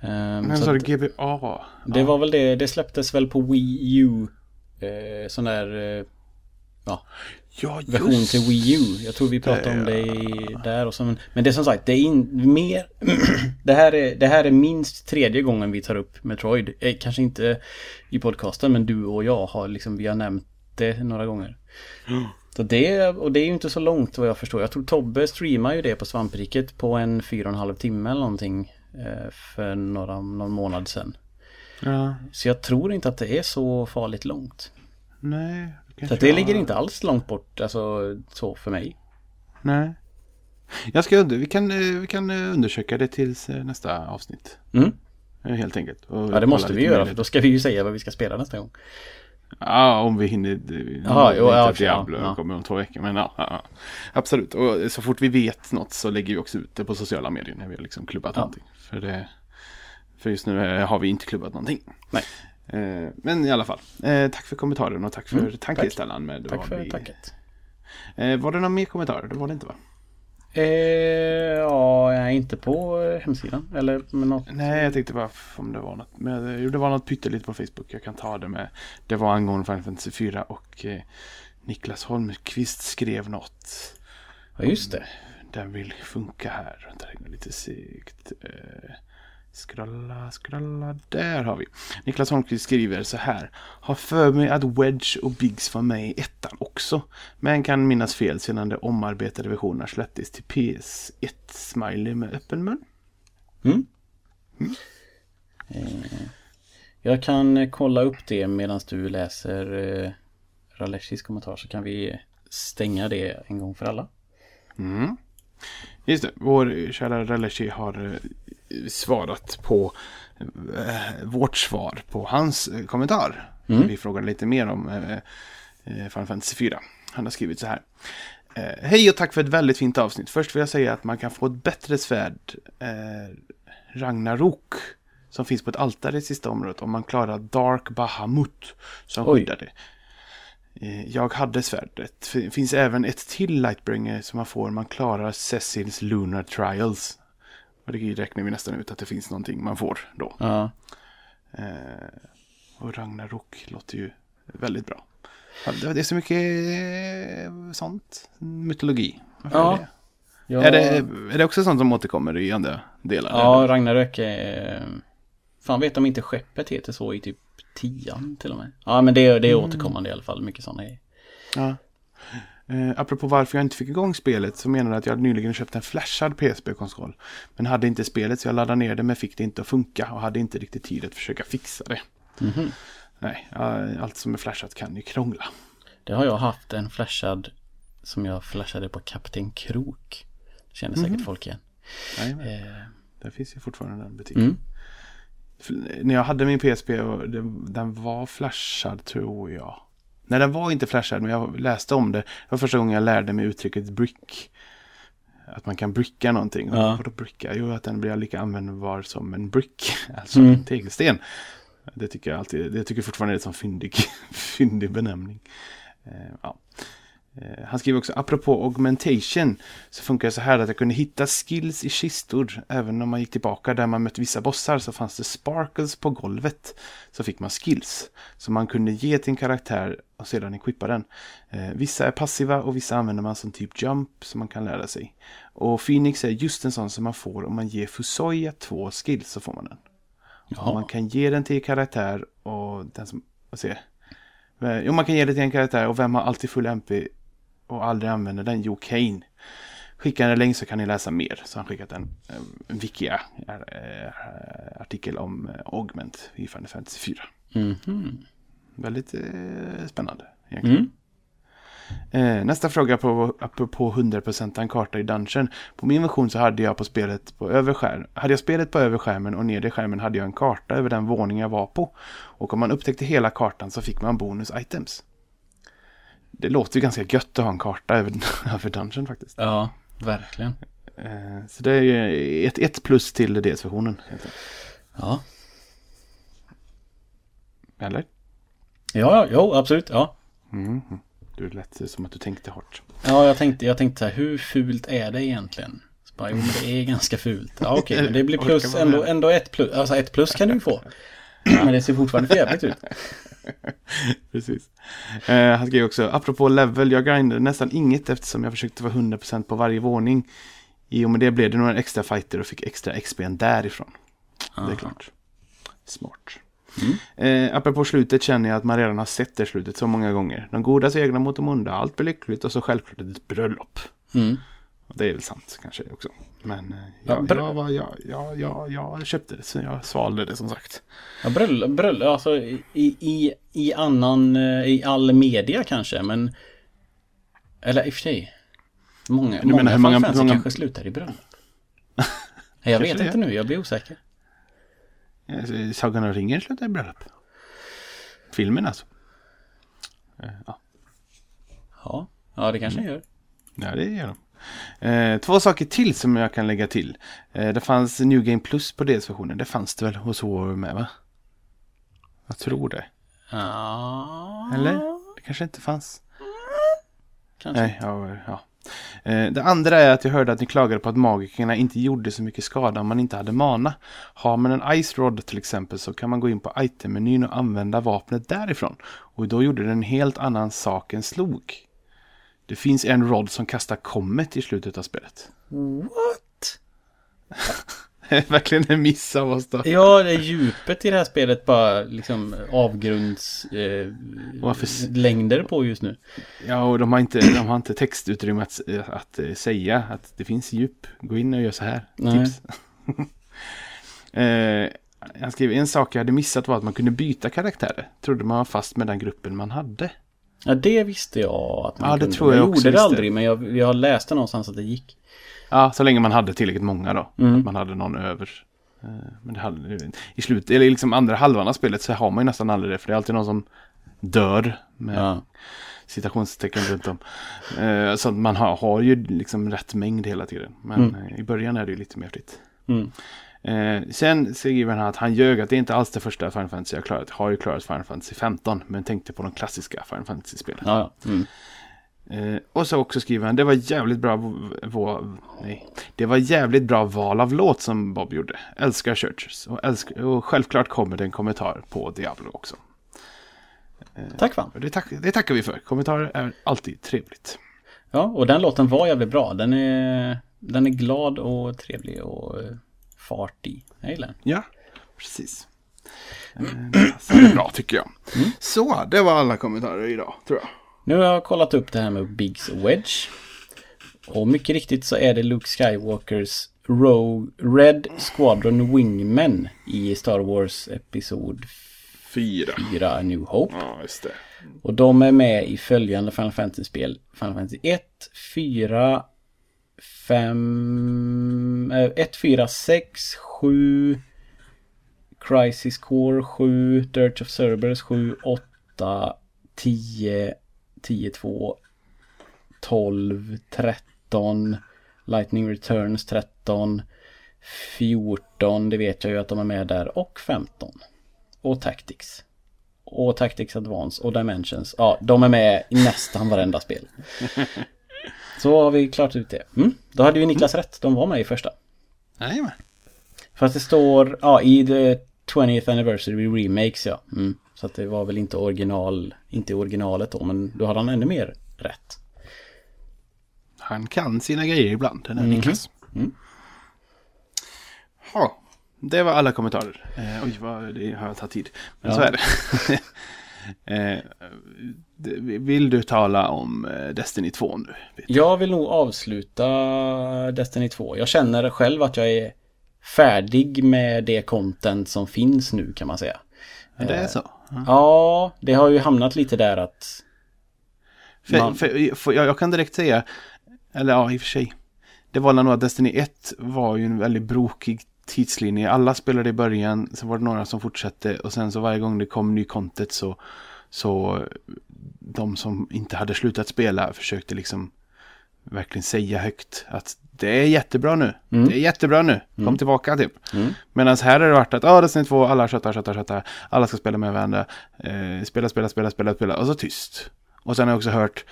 Ehm, Men så så att det GBA. det var väl det, det släpptes väl på Wii U. Eh, sån där eh, Ja, version just till Wii U. Jag tror vi pratade om det i, där och så. Men, det är som sagt, det är in, mer... det, här är, det här är minst tredje gången vi tar upp Metroid. Eh, kanske inte i podcasten, men du och jag har liksom, vi har nämnt det några gånger. Så det, och det är ju inte så långt vad jag förstår. Jag tror Tobbe streamar ju det på Svampriket på en fyra och en halv timme eller någonting. Eh, för några, någon månad sedan. Ja, Så jag tror inte att det är så farligt långt. nej. Så det jag- ligger inte alls långt bort, alltså så för mig. Nej. Jag ska, vi, kan, eh, vi kan eh, undersöka det tills eh, nästa avsnitt. Mm. Helt enkelt. Och Ja det måste vi göra för då ska vi ju säga vad vi ska spela nästa gång. Ja, om vi hinner. Jaha, jo, ja, Diablo ja, ja. kommer om två veckor. Men ja, ja, absolut. Och så fort vi vet något så lägger vi också ut det på sociala medier när vi har liksom klubbat Ja. någonting. För, det, för just nu har vi inte klubbat någonting. Nej. Eh, men i alla fall. Eh, tack för kommentaren och tack för Mm, tankeställaren. Med Tack för vi... tacket. Eh, var det någon mer kommentar? Det var det inte va? Eh, ja, är inte på hemsidan. Eller med något. Nej, jag tänkte bara om det var något. Men jo, det var något pyttelite på Facebook. Jag kan ta det med. Det var angående Final Fantasy 4 och eh, Niklas Holmqvist skrev något. Ja, just det. Den vill funka här. Det går lite segt. Eh, scrolla, scrolla. Där har vi. Niklas Holmqvist skriver så här. Har för mig att Wedge och Biggs var med i ettan också. Men kan minnas fel sedan de omarbetade versionerna släpptes till PS1 Smiley med öppen mun. Mm. Eh, jag kan kolla upp det medan du läser eh, Raleshis kommentar så kan vi stänga det en gång för alla. Mm. Just det, vår kära Releshi har eh, svarat på eh, vårt svar på hans eh, kommentar. Mm. Vi frågade lite mer om eh, eh, Final Fantasy 4. Han har skrivit så här. Eh, Hej och tack för ett väldigt fint avsnitt. Först vill jag säga att man kan få ett bättre svärd, eh, Ragnarok, som finns på ett altare i sista området om man klarar Dark Bahamut som Oj. skyddar det. Eh, Jag hade svärdet. Det finns även ett till Lightbringer som man får om man klarar Cecils Lunar Trials. Och det räknar vi nästan ut att det finns någonting man får då. Ja, Eh, och Ragnarok låter ju väldigt bra. Det är så mycket eh, sånt. Mytologi. Ja. är, det? ja, Är, det, är det också sånt som återkommer i andra delar? ja Ragnarök är... Fan vet om inte skeppet heter så i typ tian till och med. Ja men det, är- det är återkommande i alla fall, mycket sådana grejer. Ja. Eh, apropå varför jag inte fick igång spelet så menar jag att jag nyligen köpt en flashad PSP-konsol. Men hade inte spelet så jag laddade ner det men fick det inte att funka och hade inte riktigt tid att försöka fixa det. Mhm. Nej, ja, allt som är flashat kan ju krångla. Det har jag haft en flashad som jag flashade på Kapten Krok. Det känner säkert folk igen. Nej, men Eh, där finns ju fortfarande den butiken. mm. När jag hade min PSP den var flashad tror jag. Nej, den var inte flashad, men jag läste om det. Det var första gången jag lärde mig uttrycket brick. Att man kan bricka någonting. Ja. Vadå bricka? Jo, att den blir lika användbar som en brick. Alltså Mm. en tegelsten. Det tycker jag alltid, det tycker jag fortfarande är en sån fyndig, fyndig benämning. Eh, ja. Eh, Han skriver också, apropå augmentation, så funkar det så här att jag kunde hitta skills i kistor. Även om man gick tillbaka där man mött vissa bossar så fanns det sparkles på golvet. Så fick man skills. Så man kunde ge till en karaktär och sedan equippa den. Eh, vissa är passiva och vissa använder man som typ jump som man kan lära sig. Och Phoenix är just en sån som man får om man ger Fusoya två skills så får man den. Och man kan ge den till karaktär och den som, vad säger jag? Jo, man kan ge det till en karaktär och vem har alltid full MP och aldrig använder den? Jo, Kane. Skickar den länk så kan ni läsa mer. Så han skickat en, eh, en eh, artikel om eh, Augment i Final Fantasy 4. Mhm. Väldigt eh, spännande. Egentligen. Mm. Eh, nästa fråga på, apropå 100% en karta i Dungeon. På min version så hade jag på spelet på överskärm, hade jag spelet på överskärmen och nere i skärmen hade jag en karta över den våning jag var på. Och om man upptäckte hela kartan så fick man bonus items. Det låter ju ganska gött att ha en karta över, över Dungeon faktiskt. Ja, verkligen. Eh, så det är ju ett, ett plus till DS-versionen. Ja. Eller? Ja, jo, absolut. Ja. Mm. Du lät som att du tänkte hårt. Ja, jag tänkte, jag tänkte så här, hur fult är det egentligen? Så bara, jo, men det är ganska fult. Ja, okej, men det blir plus, ändå, ändå ett plus. Alltså ett plus kan du ju få. Men det ser fortfarande för jävligt ut. Precis. Eh, han skrev också, apropå level, jag grindade nästan inget eftersom jag försökte vara 100% på varje våning. I och med det blev det några extra fighter och fick extra XP därifrån. Det Aha. är klart. Smart. Eh, apropå slutet känner jag att man redan har sett det slutet så många gånger. De goda segrar mot de onda, allt blir lyckligt och så självklart ett bröllop. Mm. Och det är väl sant kanske också. Men eh, Ja, jag, br- jag, var- jag, jag, jag, jag köpte det, så jag svalde det som sagt. Ja, bröllop, bröllop, alltså i, i, i annan, eh, i all media kanske, men... Eller i och för sig. Många, Du många, menar hur många- Fantasy många- kanske slutar i bröllop. Jag vet inte nu, jag blir osäker. Sagan om ringen slutar i bröllop. Filmen alltså. Eh, ja. Ja, ja det kanske Mm. gör. Ja, det gör de. Eh, två saker till som jag kan lägga till. Eh, det fanns New Game Plus på DS-versionen. Det fanns det väl hos War med va? Jag tror det. Ja, Eller? Det kanske inte fanns. kanske. Nej, ja, ja. Eh, det andra är att jag hörde att ni klagade på att magikerna inte gjorde så mycket skada om man inte hade mana. Har man en Ice Rod till exempel så kan man gå in på itemmenyn och använda vapnet därifrån. Och då gjorde den en helt annan sak än slog. Det finns en rod som kastar Comet i slutet av spelet. What? Verkligen en miss av oss då. Ja, det är djupet i det här spelet bara liksom avgrunds... Eh, på just nu. Ja, och de har inte, de har inte textutrymme att, att eh, säga att det finns djup. Gå in och gör så här. Nej. Tips. eh, han skrev en sak jag hade missat var att man kunde byta karaktärer. Trodde man var fast med den gruppen man hade. Ja, det visste jag att man Ja, det kunde. tror jag jag gjorde det aldrig, men jag, jag läste någonstans att det gick. Ja, så länge man hade tillräckligt många då. Mm. Att man hade någon över. Eh, Men det hade, i slutet, eller liksom andra halvan av spelet så har man ju nästan aldrig det. För det är alltid någon som dör. Med Ja. citationstecken runt om. Eh, Så man har, har ju liksom rätt mängd hela tiden. Men Mm. eh, i början är det ju lite mer fritt. Mm. Eh, sen skriver han att han ljög att det inte alls det första Final Fantasy jag klarat. Har ju klarat Final Fantasy 15 men tänkte på de klassiska Final Fantasy-spelen. Ja, ja. Mm. Eh, och så också skriver han det var jävligt bra nej. Det var jävligt bra val av låt som Bob gjorde. Älskar Churches. Och, älsk- och självklart kommer det en kommentar på Diablo också. Tack fan. Det, tack, det tackar vi för. Kommentarer är alltid trevligt. Ja, och den låten var jävligt bra. Den är, den är glad och trevlig och eh, fartig. Jag gillar den. Ja, precis. Eh, det passar bra tycker jag. Så, det var alla kommentarer idag tror jag. Nu har jag kollat upp det här med Biggs Wedge. Och mycket riktigt så är det Luke Skywalkers Rogue Red Squadron Wingmen i Star Wars Episod Fyra. 4 A New Hope. Ja, just det. Och de är med i följande Final Fantasy-spel. Final Fantasy 1, 4, 5, eh, 1, 4, 6, 7, Crisis Core 7, Dirt of Cerberus 7, 8, 10, 10, 2, 12, 13, Lightning Returns 13, 14, det vet jag ju att de är med där, och 15. Och Tactics. Och Tactics Advance och Dimensions. Ja, de är med i nästan varenda spel. Så har vi klart ut det. Mm. Då hade ju Niklas rätt, de var med i första. Jajamän. Fast det står, ja, i the 20th anniversary remakes ja. Mm. Så att det var väl inte original, inte originalet då, men då hade han ännu mer rätt. Han kan sina grejer ibland, den här Mhm. Niklas. Mm. Det var alla kommentarer. Eh, oj, vad det har jag tagit tid. Men Ja. så är det. eh, vill du tala om eh, Destiny 2 nu? Peter? Jag vill nog avsluta Destiny 2. Jag känner själv att jag är färdig med det content som finns nu kan man säga. Det är så. Ja. Ja, det har ju hamnat lite där att... För, Man- för, för, jag, jag kan direkt säga, eller ja, i och för sig. Det var nog att Destiny 1 var ju en väldigt brokig tidslinje. Alla spelade i början, sen var det några som fortsatte och sen så varje gång det kom ny content så, så de som inte hade slutat spela försökte liksom verkligen säga högt att det är jättebra nu. Mm. Det är jättebra nu. Kom tillbaka typ. Mm. Medan här har det varit att, ja, Destiny 2, alla tjötar, tjötar, tjötar. Alla ska spela med varandra. Eh, spela, spela, spela, spela, spela. Och så tyst. Och sen har jag också hört,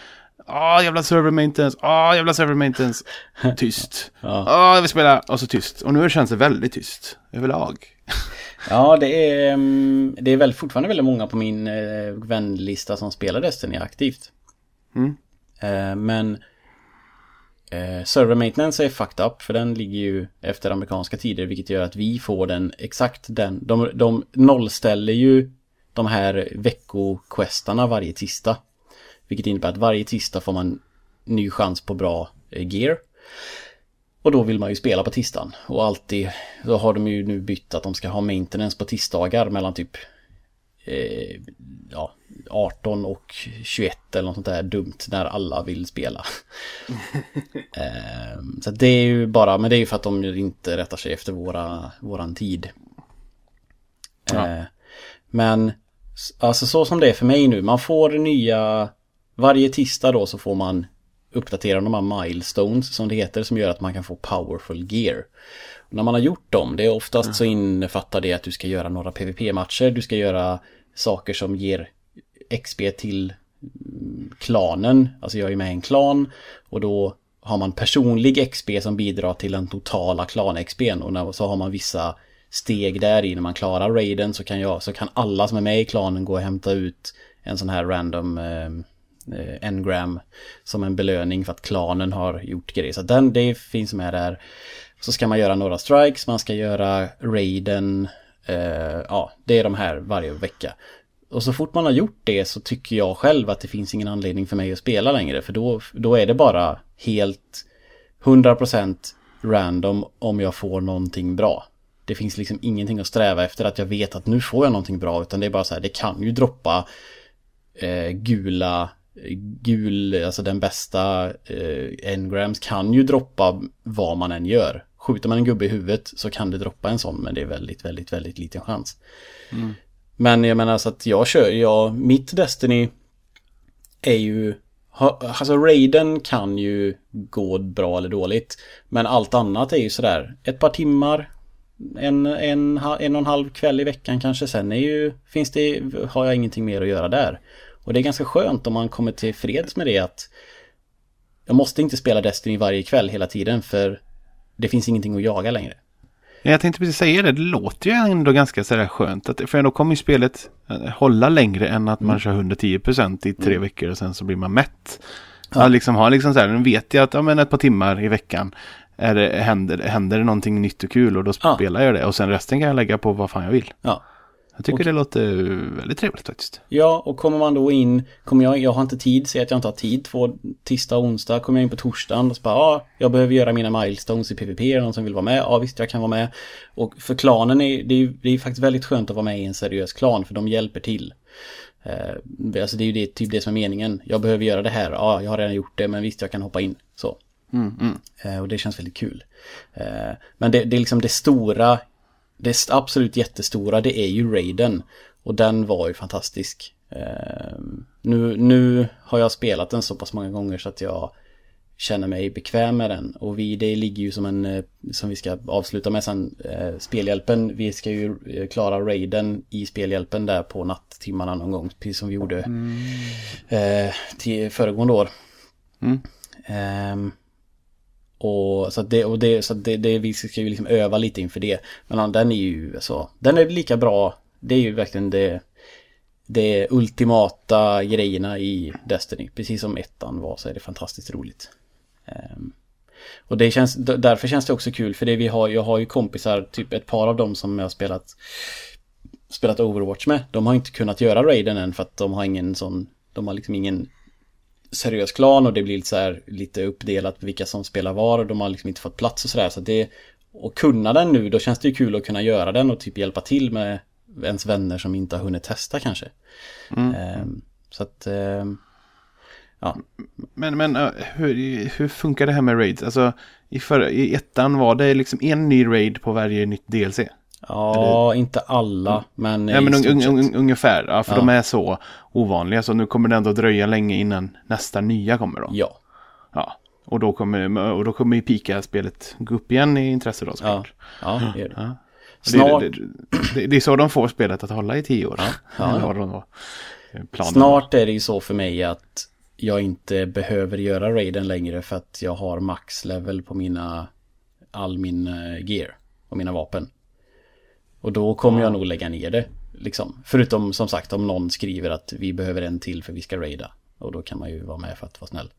ja, jävla server maintenance, ja, jävla server maintenance. Tyst. Ja. Ja, jag vill spela. Och så tyst. Och nu känns det väldigt tyst. Överlag. Ja, det är, mm, det är väl fortfarande väldigt många på min eh, vänlista som spelar Destiny aktivt. Mm. Eh, men eh, server maintenance är fucked up för den ligger ju efter amerikanska tider vilket gör att vi får den exakt den. De, de nollställer ju de här veckoquestarna varje tisdag. Vilket innebär att varje tisdag får man ny chans på bra eh, gear. Och då vill man ju spela på tisdagen. Och alltid, då har de ju nu bytt att de ska ha maintenance på tisdagar mellan typ eh, ja, 18 och 21 eller något sånt där dumt när alla vill spela. eh, så det är ju bara, men det är ju för att de inte rättar sig efter våra, våran tid. Ja. Eh, men alltså så som det är för mig nu, man får nya, varje tisdag då så får man uppdatera de här milestones som det heter som gör att man kan få powerful gear. Och när man har gjort dem, det är oftast så innefattar det att du ska göra några PVP-matcher, du ska göra saker som ger XP till mm, klanen, alltså jag är med i en klan och då har man personlig XP som bidrar till den totala klan-XPn och när, så har man vissa steg där i. När man klarar raiden så kan, jag, så kan alla som är med i klanen gå och hämta ut en sån här random eh, eh, gram som en belöning för att klanen har gjort grejer. Så den, det finns med där. Så ska man göra några strikes, man ska göra raiden. Eh, ja, det är de här varje vecka. Och så fort man har gjort det så tycker jag själv att det finns ingen anledning för mig att spela längre. För då, då är det bara helt 100% random om jag får någonting bra. Det finns liksom ingenting att sträva efter att jag vet att nu får jag någonting bra. Utan det är bara så här, det kan ju droppa eh, gula, gul, alltså den bästa eh, engrams kan ju droppa vad man än gör. Skjuter man en gubbe i huvudet så kan det droppa en sån, men det är väldigt, väldigt, väldigt liten chans. Men jag menar så att jag kör, jag, mitt Destiny är ju, alltså Raiden kan ju gå bra eller dåligt. Men allt annat är ju sådär, ett par timmar, en, en, en och en halv kväll i veckan kanske. Sen är ju, finns det, har jag ingenting mer att göra där. Och det är ganska skönt om man kommer till freds med det att jag måste inte spela Destiny varje kväll hela tiden för det finns ingenting att jaga längre. Jag tänkte precis säga det, det låter ju ändå ganska sådär skönt. Att, för ändå kommer ju spelet eh, hålla längre än att man kör 110% i tre veckor och sen så blir man mätt. Ja. Att liksom ha liksom så här, nu vet jag att ja, men ett par timmar i veckan är det, händer, händer det någonting nytt och kul och då Ja. spelar jag det. Och sen resten kan jag lägga på vad fan jag vill. Ja. Jag tycker det låter väldigt trevligt faktiskt. Ja, och kommer man då in, kommer jag, jag har inte tid, säg att jag inte har tid två, tisdag och onsdag, kommer jag in på torsdagen och så bara, ja, jag behöver göra mina milestones i PVP, är det någon som vill vara med? Ja, visst, jag kan vara med. Och för klanen är det är det är faktiskt väldigt skönt att vara med i en seriös klan, för de hjälper till. Eh, alltså det är ju det, typ det som är meningen. Jag behöver göra det här, ja, jag har redan gjort det, men visst, jag kan hoppa in. Så. Mm, mm. Eh, och det känns väldigt kul. Eh, men det, det är liksom det stora, det absolut jättestora, det är ju Raiden. Och den var ju fantastisk. Ehm, nu, nu har jag spelat den så pass många gånger så att jag känner mig bekväm med den. Och vi, det ligger ju som en, eh, som vi ska avsluta med sen, eh, spelhjälpen. Vi ska ju eh, klara raiden i spelhjälpen där på natttimmarna någon gång. Precis som vi gjorde mm. eh, till föregående år. Mm. Eh, och så det, och det, så det, det, vi ska ju liksom öva lite inför det. Men den är ju så, alltså, den är lika bra. Det är ju verkligen det det ultimata grejerna i Destiny. Precis som ettan var så är det fantastiskt roligt. Um, och det känns, därför känns det också kul för det vi har, jag har ju kompisar, typ ett par av dem som jag har spelat spelat Overwatch med. De har inte kunnat göra raiden än för att de har ingen sån, de har liksom ingen seriös klan och det blir lite så här lite uppdelat på vilka som spelar var och de har liksom inte fått plats och sådär så det och kunna den nu, då känns det ju kul att kunna göra den och typ hjälpa till med ens vänner som inte har hunnit testa kanske. Mm. Um, så att um, Ja. Men, men hur, hur funkar det här med raids? Alltså i, för, i ettan var det liksom en ny raid på varje nytt DLC? Ja, Eller? inte alla, men, ja, men un, un, un, ungefär. Ja, för ja. de är så ovanliga. Så nu kommer det ändå dröja länge innan nästa nya kommer då. Ja. Ja. Och då kommer, och då kommer ju Pika-spelet gå upp igen i intresse då såklart. Ja, ja det gör det. Ja. Snart... Det, det, det, är så de får spelet att hålla i tio år. Ja. ja. Snart är det ju så för mig att jag inte behöver göra raiden längre för att jag har max level på mina all min uh, gear och mina vapen. Och då kommer ja. jag nog lägga ner det. Liksom. Förutom som sagt om någon skriver att vi behöver en till för vi ska raida. Och då kan man ju vara med för att vara snäll.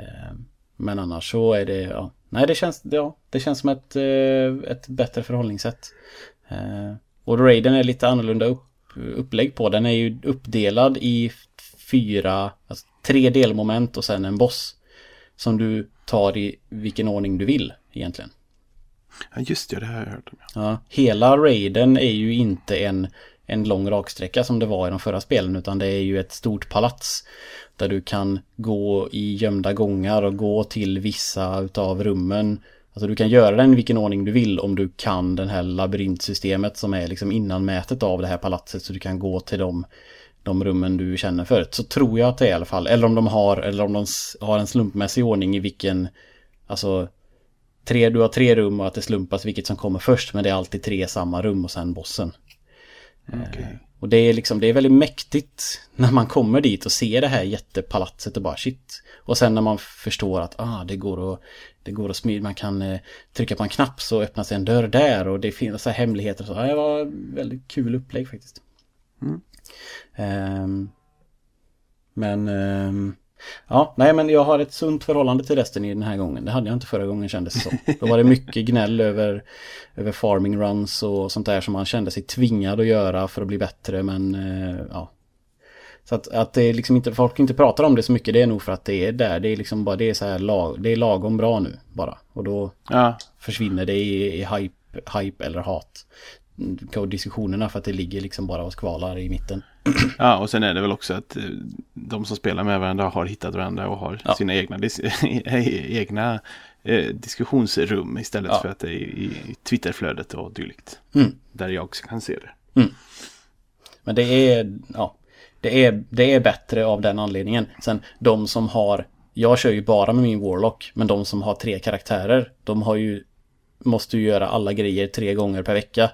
Uh, men annars så är det, ja. Nej det känns, ja, det känns som ett, uh, ett bättre förhållningssätt. och raiden är lite annorlunda upp, upplägg på. Den är ju uppdelad i fyra, alltså tre delmoment och sen en boss. Som du tar i vilken ordning du vill egentligen. Ja just det, det har jag hört om. Ja, hela raiden är ju inte en, en lång raksträcka som det var i de förra spelen utan det är ju ett stort palats. Där du kan gå i gömda gångar och gå till vissa utav rummen. Alltså du kan göra den i vilken ordning du vill om du kan den här labyrintsystemet som är liksom innanmätet av det här palatset så du kan gå till de, de rummen du känner för. Så tror jag att det är i alla fall. Eller om de har, eller om de har en slumpmässig ordning i vilken, alltså tre, du har tre rum och att det slumpas vilket som kommer först. Men det är alltid tre samma rum och sen bossen. Okay. Eh, och det är liksom, det är väldigt mäktigt när man kommer dit och ser det här jättepalatset och bara shit. Och sen när man förstår att ah, det går att, det går att smida, man kan eh, trycka på en knapp så öppnas en dörr där och det finns så här hemligheter så. Ja, det var väldigt kul upplägg faktiskt. Mm. Um, men um, Ja, nej men jag har ett sunt förhållande till Destiny den här gången. Det hade jag inte förra gången kändes det så. Då var det mycket gnäll över, över farming runs och sånt där som man kände sig tvingad att göra för att bli bättre men uh, ja. Så att, att det liksom inte, folk inte pratar om det så mycket det är nog för att det är där. Det är liksom bara, det är så här lag, det är lagom bra nu bara. Och då ja. försvinner det i, i hype, hype eller hat. Diskussionerna för att det ligger liksom bara och skvalar i mitten. Ja, och sen är det väl också att eh, de som spelar med varandra har hittat varandra och har ja. sina egna, egna eh, diskussionsrum istället ja. för att det är i, i Twitterflödet och dylikt. Mm. Där jag också kan se det. Mm. Men det är, ja, det är, det är bättre av den anledningen. Sen de som har, jag kör ju bara med min Warlock, men de som har tre karaktärer, de har ju, måste ju göra alla grejer tre gånger per vecka.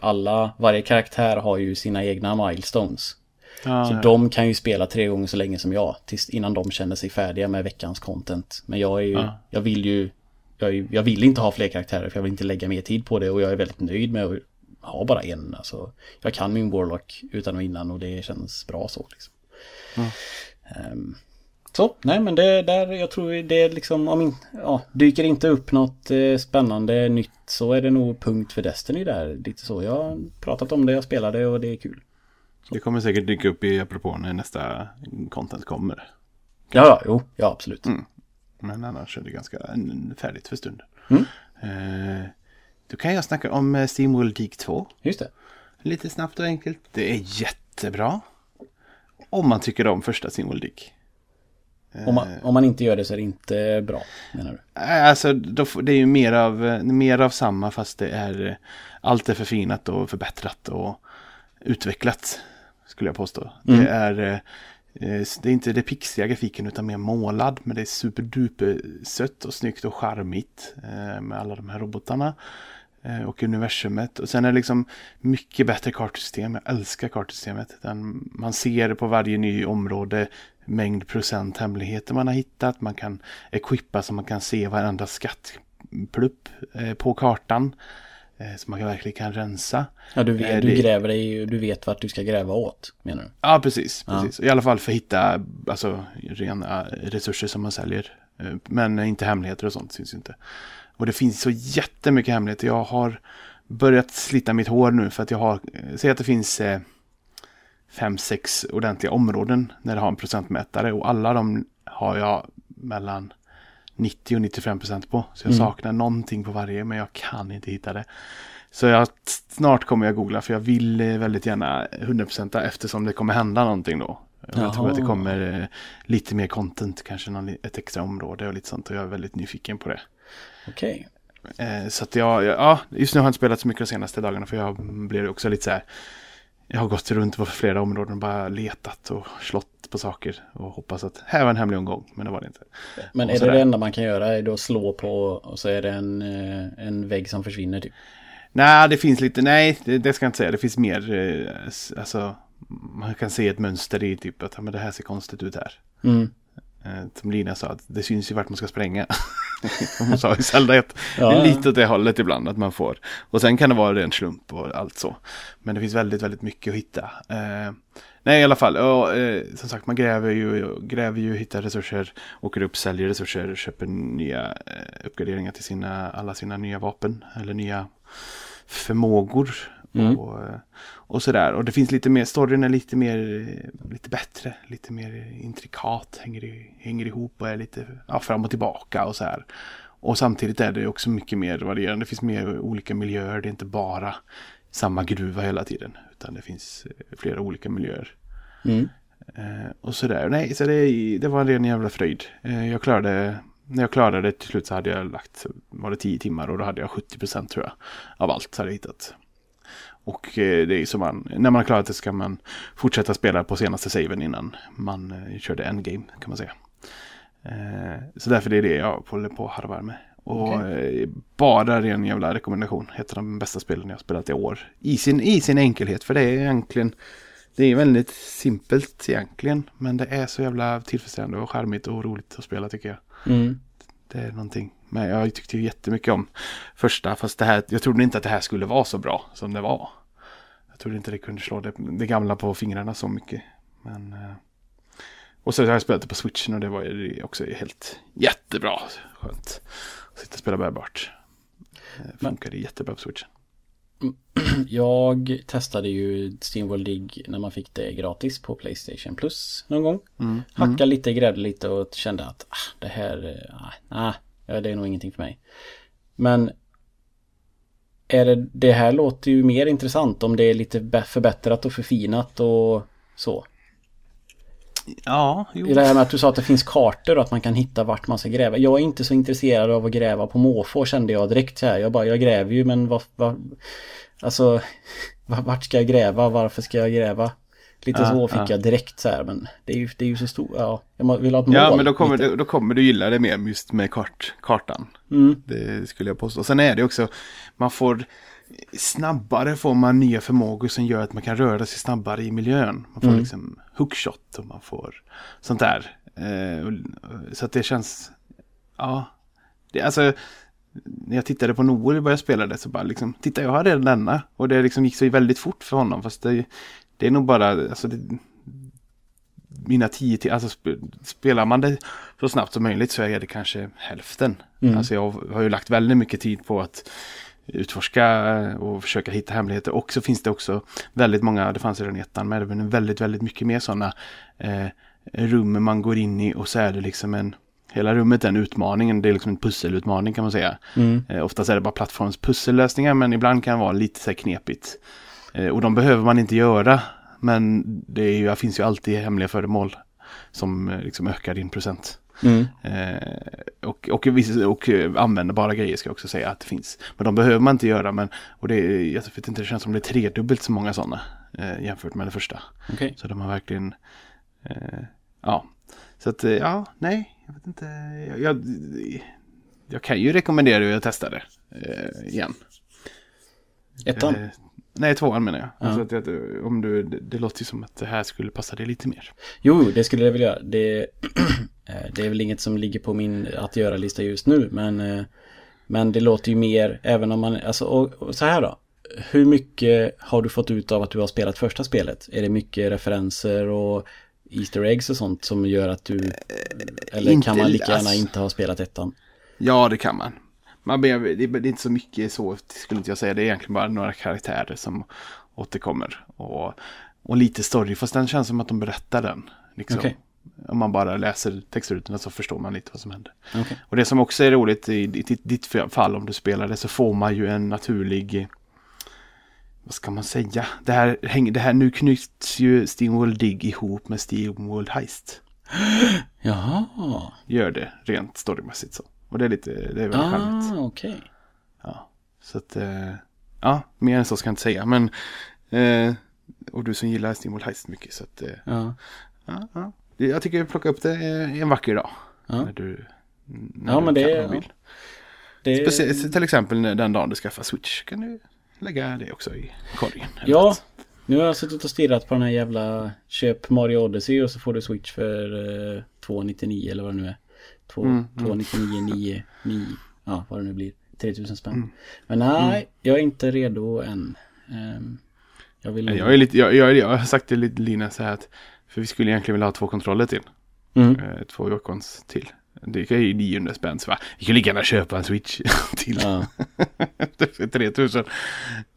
Alla, varje karaktär har ju sina egna milestones. Ah, så ja. de kan ju spela tre gånger så länge som jag. Tills innan de känner sig färdiga med veckans content. Men jag är ju, ah. jag vill ju, jag, jag, vill inte ha fler karaktärer för jag vill inte lägga mer tid på det. Och jag är väldigt nöjd med att ha bara en. Alltså, jag kan min Warlock utan och innan och det känns bra så. Liksom. Mm. Um, så, nej men det där, jag tror det är liksom, om in, ja, dyker inte upp något eh, spännande nytt så är det nog punkt för Destiny där. Lite så, jag har pratat om det, jag spelade och det är kul. Så. Det kommer säkert dyka upp i apropå när nästa content kommer. Ja, ja, jo, ja absolut. Mm. Men annars är det ganska färdigt för stunden. Mm. Eh, då kan jag snacka om eh, Steam World Geek 2. Just det. Lite snabbt och enkelt. Det är jättebra. Om man tycker om första Steam World Geek. Om man, om man, inte gör det så är det inte bra, menar du? Alltså, det är ju mer av, mer av samma fast det är allt är förfinat och förbättrat och utvecklat. skulle jag påstå. Det är eh, eh, det är inte det pixiga grafiken utan mer målad. Men det är superduper sött och snyggt och charmigt. Eh, med alla de här robotarna. eh, Och universumet. Och sen är det liksom mycket bättre kartsystem. Jag älskar kartsystemet. Den, man ser på varje ny område mängd procent hemligheter man har hittat. Man kan equippa så man kan se varenda skattplupp eh, på kartan. Eh, så man kan verkligen kan rensa. Ja, du, Eh, vet, du det- gräver dig, du vet vart du ska gräva åt, menar du? Ja, precis. Ja. precis. I alla fall för att hitta alltså, rena resurser som man säljer. Eh, Men inte hemligheter och sånt syns ju inte. Och det finns så jättemycket hemligheter. Jag har börjat slita mitt hår nu för att jag har, eh, säg att det finns eh, fem, sex ordentliga områden när det har en procentmätare och alla de har jag mellan 90 och 95 procent på. Så jag Mm. saknar någonting på varje men jag kan inte hitta det. Så jag, snart kommer jag googla för jag vill eh, väldigt gärna 100% eftersom det kommer hända någonting då. Och Jag tror att det Jaha. kommer eh, lite mer content, kanske någon, ett extra område och lite sånt. Och jag är väldigt nyfiken på det. Okej. Eh, så att jag- ja, just nu har jag inte spelat så mycket de senaste dagarna för jag blir också lite så här. Jag har gått runt på flera områden och bara letat och slått på saker och hoppas att här var en hemlig omgång, men det var det inte. Men Och är det sådär. det enda man kan göra? Är då slå på och så är det en, eh, en vägg som försvinner typ? Nej, det finns lite, nej, det, det ska jag inte säga. Det finns mer, eh, alltså, man kan se ett mönster i typ att men det här ser konstigt ut här. Mm. Eh, som Lina sa, att det syns ju vart man ska spränga. Hon sa i Zelda 1. Ja, det är lite åt det hållet ibland att man får. Och sen kan det vara ren slump och allt så. Men det finns väldigt, väldigt mycket att hitta. Eh, nej, i alla fall. Och, eh, som sagt, man gräver ju, gräver ju, hittar resurser, åker upp, säljer resurser, köper nya eh, uppgraderingar till sina, alla sina nya vapen. Eller nya förmågor. Mm. Och, eh, och sådär. Och det finns lite mer, storyn är lite mer, lite bättre, lite mer intrikat, hänger, hänger ihop och är lite ja, fram och tillbaka och så här. Och samtidigt är det också mycket mer varierande. Det finns mer olika miljöer. Det är inte bara samma gruva hela tiden. Utan det finns eh, flera olika miljöer. Mm. Eh, och sådär. Nej, så det, det var en ren jävla fröjd. Eh, jag klarade, när jag klarade det till slut så hade jag lagt, var det 10 timmar och då hade jag 70% tror jag. Av allt hade jag hittat. Och eh, det är som man, när man har klarat det ska man fortsätta spela på senaste saven innan man eh, körde endgame kan man säga. Eh, så därför är det jag håller på och harvar med. Och eh, bara ren jävla rekommendation. Ett av de bästa spelen jag har spelat i år. I sin, I sin enkelhet, för det är egentligen det är väldigt simpelt egentligen. Men det är så jävla tillfredsställande och charmigt och roligt att spela tycker jag. Mm. Det är någonting. Men jag tyckte ju jättemycket om första. Fast det här, jag trodde inte att det här skulle vara så bra som det var. Jag trodde inte det kunde slå det, det gamla på fingrarna så mycket. Men, eh, och så har jag spelat det på switchen och det var ju också helt jättebra. Skönt. Att sitta och spela bärbart. Det funkade jättebra på switchen. Jag testade ju Steamworld Dig när man fick det gratis på Playstation Plus någon gång. Mm. Hackade lite, grävde lite och kände att ah, det här, ah, nej, ja, det är nog ingenting för mig. Men är det, det här låter ju mer intressant om det är lite bä- förbättrat och förfinat och så. Ja, jo. Det här med att du sa att det finns kartor och att man kan hitta vart man ska gräva. Jag är inte så intresserad av att gräva på måfå kände jag direkt så här. Jag bara, jag gräver ju men vad, vad Alltså va- Vart ska jag gräva? Varför ska jag gräva? Lite Ja, så fick ja. jag direkt så här men det är ju, det är ju så stort. Ja, jag vill ha ett mål. Ja, men då kommer, lite. du, då kommer du gilla det mer just med kart, kartan. Mm. Det skulle jag påstå. Sen är det också, man får snabbare får man nya förmågor som gör att man kan röra sig snabbare i miljön. Man får Mm. liksom hookshot och man får sånt där. Eh, och, så att det känns, ja, det, alltså när jag tittade på Noel och började spela det så bara liksom, titta jag har redan denna. Och det liksom gick så väldigt fort för honom. Fast det, det är nog bara, alltså det, mina tio till, alltså sp spelar man det så snabbt som möjligt så är det kanske hälften. Mm. Alltså jag har ju lagt väldigt mycket tid på att utforska och försöka hitta hemligheter. Och så finns det också väldigt många, det fanns redan i ettan med, men väldigt, väldigt mycket mer sådana eh, rum man går in i och så är det liksom en Hela rummet är en utmaning, det är liksom en pusselutmaning kan man säga. Mm. Eh, oftast är det bara plattformspussellösningar men ibland kan det vara lite så här knepigt. Eh, och de behöver man inte göra. Men det, ju, det finns ju alltid hemliga föremål som eh, liksom ökar din procent. Mm. Eh, och, och, och eh, användbara grejer ska jag också säga att det finns. Men de behöver man inte göra. Men, och det, jag vet inte, det känns som det är tredubbelt så många sådana. eh, jämfört med det första. Okej. Så de har verkligen, eh, ja. Så att, ja, nej, jag vet inte. Jag, jag, jag kan ju rekommendera att testa det igen. Ettan? Eh, nej, tvåan menar jag. Ja. Alltså att, om du, det, det låter ju som att det här skulle passa dig lite mer. Jo, det skulle jag vilja. Det, eh, det är väl inget som ligger på min att göra-lista just nu, men, eh, men det låter ju mer, även om man, alltså, och, och så här då. Hur mycket har du fått ut av att du har spelat första spelet? Är det mycket referenser och Easter eggs och sånt som gör att du, eller inte kan man lika gärna alltså. inte ha spelat ettan? Ja, det kan man. Man behöver, det, det är inte så mycket så, skulle inte jag säga. Det är egentligen bara några karaktärer som återkommer. Och, och lite story, fast den känns som att de berättar den. Liksom. Okej. Om man bara läser textrutorna så förstår man lite vad som händer. Okej. Och det som också är roligt i ditt, ditt fall om du spelar det så får man ju en naturlig vad ska man säga? Det här, det här nu knyts ju Steamworld Dig ihop med Steamworld Heist. Jaha. Gör det rent storymässigt så. Och det är lite, det är väldigt charmigt. Ah, okej. Ja, så att, eh, ja, mer än så ska jag inte säga. Men, eh, och du som gillar Steamworld Heist mycket så att, eh, Ja. ja, ja. Jag tycker plocka upp det en vacker dag. Ja. När du, när Ja, du men det- kan och ja. vill. Det, Speciellt till exempel den dagen du skaffar Switch kan du lägga det också i korgen. Ja, något. nu har jag suttit och stirrat på den här jävla köp Mario Odyssey och så får du Switch för eh, 299 eller vad det nu är. 2, Mm, 299, 9, 9, ja vad det nu blir. 3000 spänn. Mm. Men nej, jag är inte redo än. Ehm, jag vill... Jag, är lite, jag, jag, jag har sagt till Lina så här att för vi skulle egentligen vilja ha två kontroller till. Mm. Eh, två Joy-Cons till. Det är ju 900 spänn så va? Vi kan lika gärna köpa en Switch till. Ja. för 3000.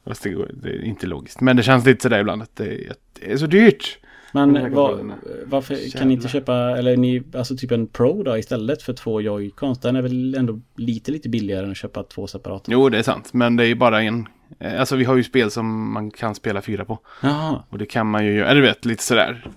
Fast det, går, det är inte logiskt. Men det känns lite sådär ibland att det är, att det är så dyrt. Men var, varför kan ni inte köpa, eller ni, alltså typ en Pro då istället för två Joy-Cons? Den är väl ändå lite, lite billigare än att köpa två separata? Jo, det är sant. Men det är ju bara en. eh, Alltså vi har ju spel som man kan spela fyra på. Jaha, Och det kan man ju göra, eller du vet, lite sådär.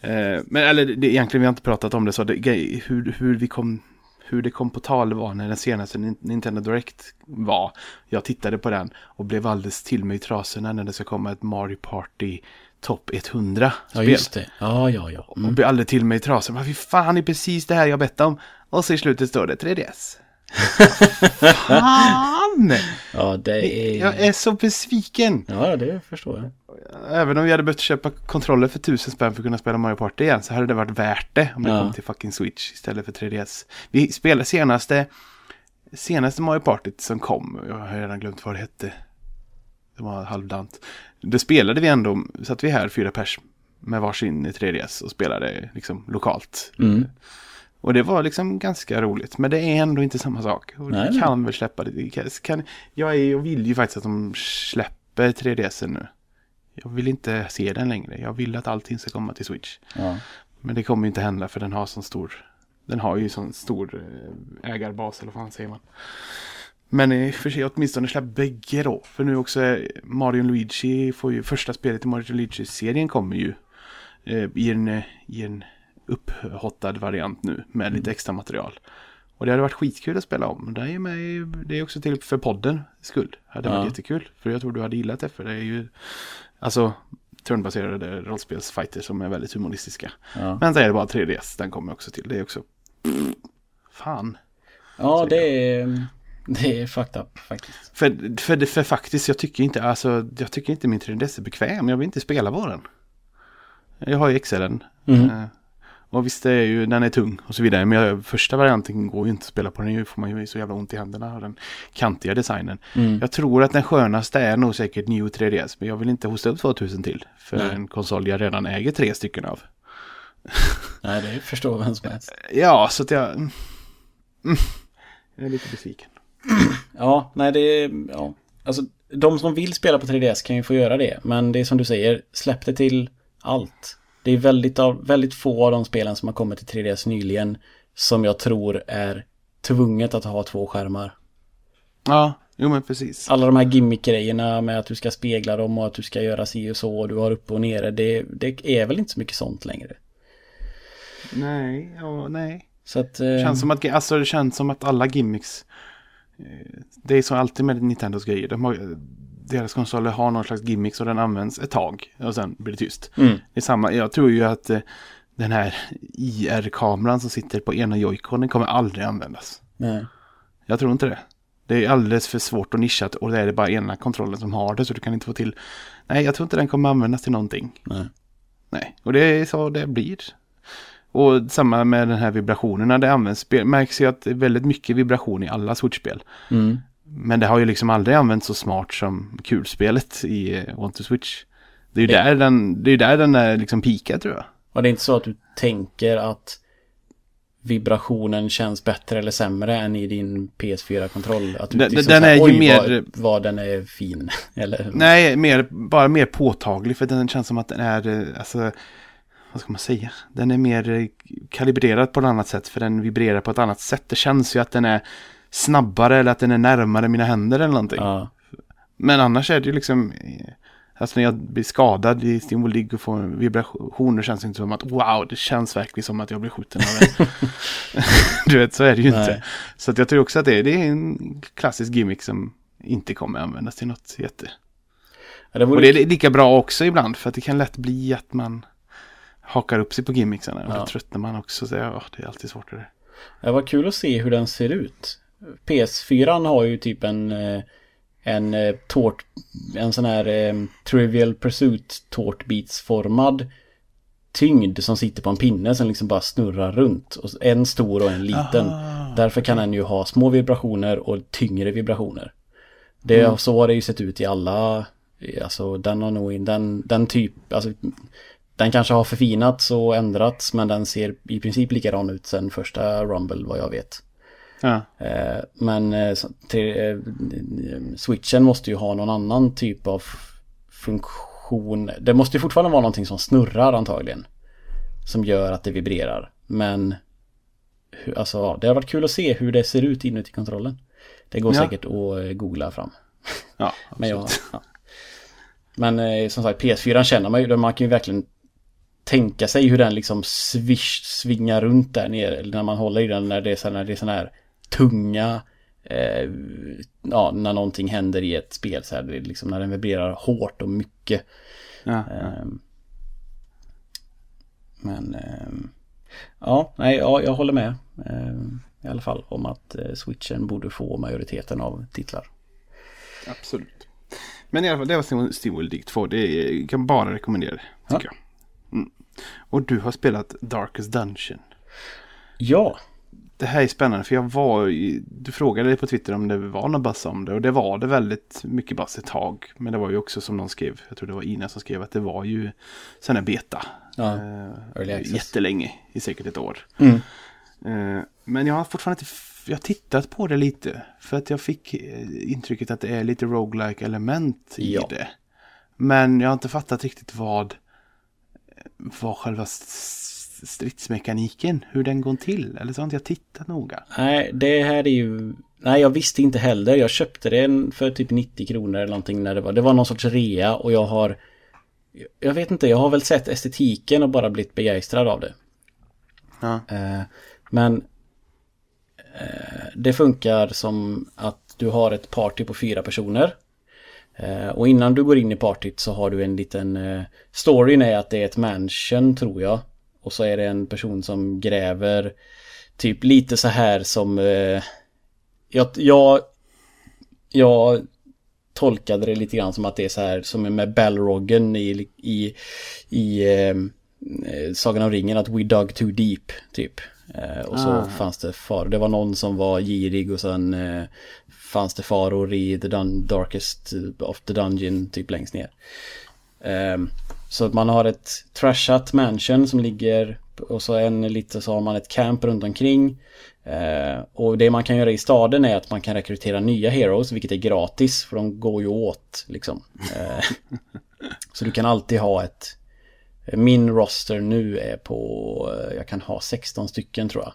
Eh, men eller det, egentligen, vi har inte pratat om det så, det, hur, hur vi kom, hur det kom på tal var när den senaste Nin- Nintendo Direct var. Jag tittade på den och blev alldeles till mig i trasorna när det ska komma ett Mario Party Top 100 ja spel. just det. Ja, ja, ja. Och Mm. blev alldeles till mig i trasorna. Vad fan, är precis det här jag bett om. Och så i slutet står det 3DS. fan! Ja, det är... Jag är så besviken. Ja, det förstår jag. Även om vi hade behövt köpa kontroller för tusen spänn för att kunna spela Mario Party igen så hade det varit värt det om det Ja. kom till fucking Switch istället för 3DS. Vi spelade senaste, senaste Mario Party som kom, jag har redan glömt vad det hette. Det var halvdant. Det spelade vi ändå, satt vi här fyra pers med varsin 3DS och spelade liksom lokalt. Mm. Och det var liksom ganska roligt. Men det är ändå inte samma sak. Och Nej, det nej. kan väl släppa det. Kan, kan, jag, är, jag vill ju faktiskt att de släpper 3DS nu. Jag vill inte se den längre. Jag vill att allting ska komma till Switch. Ja. Men det kommer ju inte hända för den har sån stor... Den har ju sån stor eh, ägarbas eller vad fan säger man. Men i och för sig åtminstone släpp bägge då. För nu också är Mario Luigi får ju första spelet i Mario Luigi-serien kommer ju eh, i en, eh, i en upphottad variant nu med lite extra material. Och det hade varit skitkul att spela om. Det är, med, det är också till för podden skull. Det hade Ja. varit jättekul. För jag tror du hade gillat det. För det är ju alltså turnbaserade rollspelsfighter som är väldigt humoristiska. Ja, Men så är det bara 3DS. Den kommer också till. Det är också... Fan. ja det är... Det är fucked up faktiskt. För, för, för faktiskt, jag tycker inte, alltså, jag tycker inte min 3DS är bekväm. Jag vill inte spela på den. Jag har ju XLen. Mhm. Eh, och visst, är ju, den är tung och så vidare. Men första varianten går ju inte att spela på. Den får man ju så jävla ont i händerna av den kantiga designen. Mm. Jag tror att den skönaste är nog säkert Neo 3DS. Men jag vill inte hosta upp 2000 till. För Nej. en konsol jag redan äger tre stycken av. Nej, det förstår vem som helst. Ja, så att jag... Mm, mm, jag är lite besviken. Ja, nej det är... Ja. Alltså, de som vill spela på 3DS kan ju få göra det. Men det är som du säger, släpp det till allt. Det är väldigt, av, väldigt få av de spelen som har kommit till 3DS nyligen som jag tror är tvunget att ha två skärmar. Ja, jo men precis. Alla de här gimmick-grejerna med att du ska spegla dem och att du ska göra si och så och du har uppe och nere. Det, det är väl inte så mycket sånt längre. Nej, ja, nej. Så att... Eh, känns som att, alltså, det känns som att alla gimmicks, det är så alltid med Nintendos grejer. De har, deras konsoler har någon slags gimmicks och den används ett tag och sen blir det tyst. Mm. Det är samma, jag tror ju att eh, den här IR-kameran som sitter på ena joyconen kommer aldrig användas. Nej. Jag tror inte det. Det är alldeles för svårt och nischat och det är det bara ena kontrollen som har det så du kan inte få till. Nej, jag tror inte den kommer användas till någonting. Nej. Nej, och det är så det blir. Och samma med den här vibrationerna, det används, märks ju att det är väldigt mycket vibration i alla Switch-spel. Mm. Men det har ju liksom aldrig använts så smart som kulspelet i eh, Want to Switch. Det är ju Det- där den, det är där den är liksom peakar tror jag. Och det är inte så att du tänker att vibrationen känns bättre eller sämre än i din PS4-kontroll? Att du Den- liksom den så här, är ju "Oj, mer- Vad, vad den är fin. eller? Nej, mer, bara mer påtaglig för den känns som att den är, eh, alltså, vad ska man säga? Den är mer eh, kalibrerad på ett annat sätt för den vibrerar på ett annat sätt. Det känns ju att den är snabbare eller att den är närmare mina händer eller någonting. Ja. Men annars är det ju liksom, eh, alltså när jag blir skadad i Steamworld League och får vibrationer känns det inte som att wow, det känns verkligen som att jag blir skjuten av en. du vet, så är det ju inte. Nej. Så att jag tror också att det är, det är en klassisk gimmick som inte kommer användas till något jätte. Ja, det vore Och det är lika bra också ibland för att det kan lätt bli att man hakar upp sig på gimmicksarna. Och Ja. då tröttnar man också. Så ja, det är alltid svårt. Det. Det var kul att se hur den ser ut. PS4 har ju typ en eh, en eh, tårt, en sån här eh, Trivial Pursuit tårtbitsformad tyngd som sitter på en pinne som liksom bara snurrar runt. Och en stor och en liten. Aha. Därför kan den ju ha små vibrationer och tyngre vibrationer. Det, Mm. Så har det ju sett ut i alla, alltså den har nog, den, den typ, alltså den kanske har förfinats och ändrats men den ser i princip likadan ut sen första Rumble vad jag vet. Ja. Eh, Men eh, eh, switchen måste ju ha någon annan typ av funktion. Det måste ju fortfarande vara någonting som snurrar antagligen. Som gör att det vibrerar. Men alltså, det har varit kul att se hur det ser ut inuti kontrollen. Det går Ja. säkert att googla fram. ja Men, jag, ja. Men som sagt PS4 känner man ju, man kan ju verkligen tänka sig hur den liksom swish, svingar runt där nere. Eller när man håller i den när det är så när det är sån här tunga eh, ja, när någonting händer i ett spel så här, det är liksom när den vibrerar hårt och mycket. Ja, ja. Ehm, men ehm, ja, nej, ja, jag håller med. ehm, I alla fall om att eh, switchen borde få majoriteten av titlar. Absolut. Men i alla fall, det var Steam- Steamworld League 2. Det kan bara rekommendera tycker jag. Och du har spelat Darkest Dungeon. Ja, Det här är spännande för jag var i, Du frågade dig på Twitter om det var någon buzz om det. Och det var det väldigt mycket buzz ett tag. Men det var ju också som någon skrev. Jag tror det var Ina som skrev att det var ju sån här beta. Ja, Eh, jättelänge. I säkert ett år. Mm. Eh, Men jag har fortfarande inte jag har tittat på det lite. För att jag fick eh, intrycket att det är lite roguelike element i Ja. det. Men jag har inte fattat riktigt vad, vad själva stridsmekaniken, hur den går till. Eller så har inte jag tittat noga. Nej, det här är ju... Nej, jag visste inte heller. Jag köpte den för typ 90 kronor eller någonting när det var... Det var någon sorts rea och jag har... Jag vet inte, jag har väl sett estetiken och bara blivit begeistrad av det. Ja. Eh, men... Eh, det funkar som att du har ett party på fyra personer. Eh, och innan du går in i partyt så har du en liten... Eh, storyn är att det är ett mansion tror jag. Och så är det en person som gräver typ lite så här som... Eh, jag, jag, jag tolkade det lite grann som att det är så här som med Balroggen i, i, i eh, eh, Sagan om ringen att we dug too deep typ. Eh, och så Ah. fanns det far. Det var någon som var girig och sen eh, fanns det faror i the dun darkest of the dungeon typ längst ner. Um, så att man har ett trashat mansion som ligger och så en lite så har man ett camp runt omkring. Uh, och det man kan göra i staden är att man kan rekrytera nya heroes vilket är gratis för de går ju åt liksom. Uh, så du kan alltid ha ett Min roster nu är på eh, Jag kan ha 16 stycken tror jag.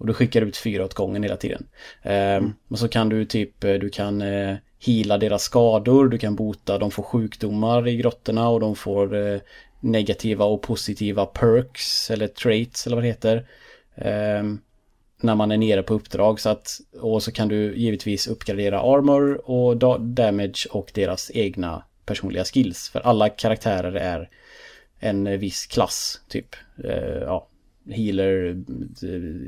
Och du skickar ut fyra åt gången hela tiden. Eh, Och så kan du typ, eh, du kan eh, heala deras skador, du kan bota, de får sjukdomar i grottorna och de får eh, negativa och positiva perks eller traits eller vad det heter. Eh, när man är nere på uppdrag. Så att, och så kan du givetvis uppgradera armor och damage och deras egna personliga skills. För alla karaktärer är en viss klass, typ. Eh, ja, healer,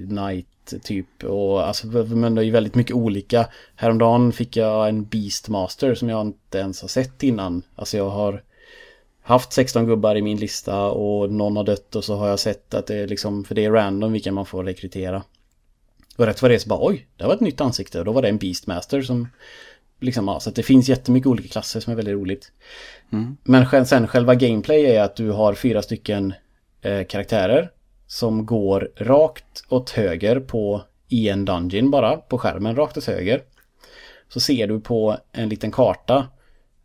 knight, typ. Och alltså, men det är ju väldigt mycket olika. Häromdagen fick jag en beastmaster som jag inte ens har sett innan. Alltså jag har haft 16 gubbar i min lista och någon har dött och så har jag sett att det är liksom, för det är random vilka man får rekrytera. Och rätt vad det är så bara oj, det var ett nytt ansikte och då var det en Beastmaster som liksom, ja, så att det finns jättemycket olika klasser som är väldigt roligt. Mm. Men sen själva gameplay är att du har fyra stycken eh, karaktärer som går rakt åt höger på i en dungeon bara, på skärmen rakt åt höger. Så ser du på en liten karta,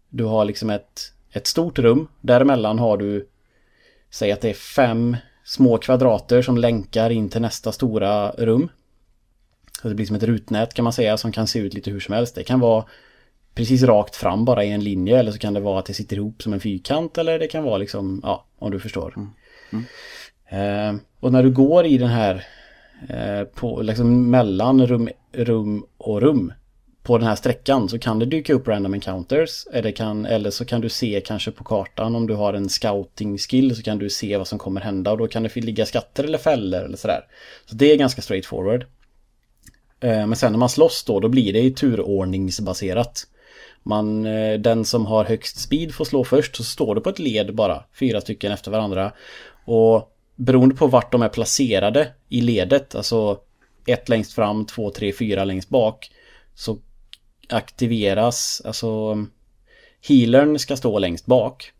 du har liksom ett, ett stort rum, däremellan har du, säg att det är fem små kvadrater som länkar in till nästa stora rum. Så det blir som ett rutnät kan man säga som kan se ut lite hur som helst. Det kan vara precis rakt fram bara i en linje eller så kan det vara att det sitter ihop som en fyrkant eller det kan vara liksom, ja, om du förstår. Mm. Mm. Eh, och när du går i den här eh, på, liksom mellan rum, rum och rum på den här sträckan så kan det dyka upp random encounters eller, kan, eller så kan du se kanske på kartan om du har en scouting skill så kan du se vad som kommer hända och då kan det ligga skatter eller fällor eller sådär. Så det är ganska straightforward. Eh, men sen när man slåss då, då blir det ju turordningsbaserat. Man, eh, den som har högst speed får slå först, så står det på ett led bara, fyra stycken efter varandra. Och beroende på vart de är placerade i ledet, alltså ett längst fram, två, tre, fyra längst bak, så aktiveras, alltså healern ska stå längst bak.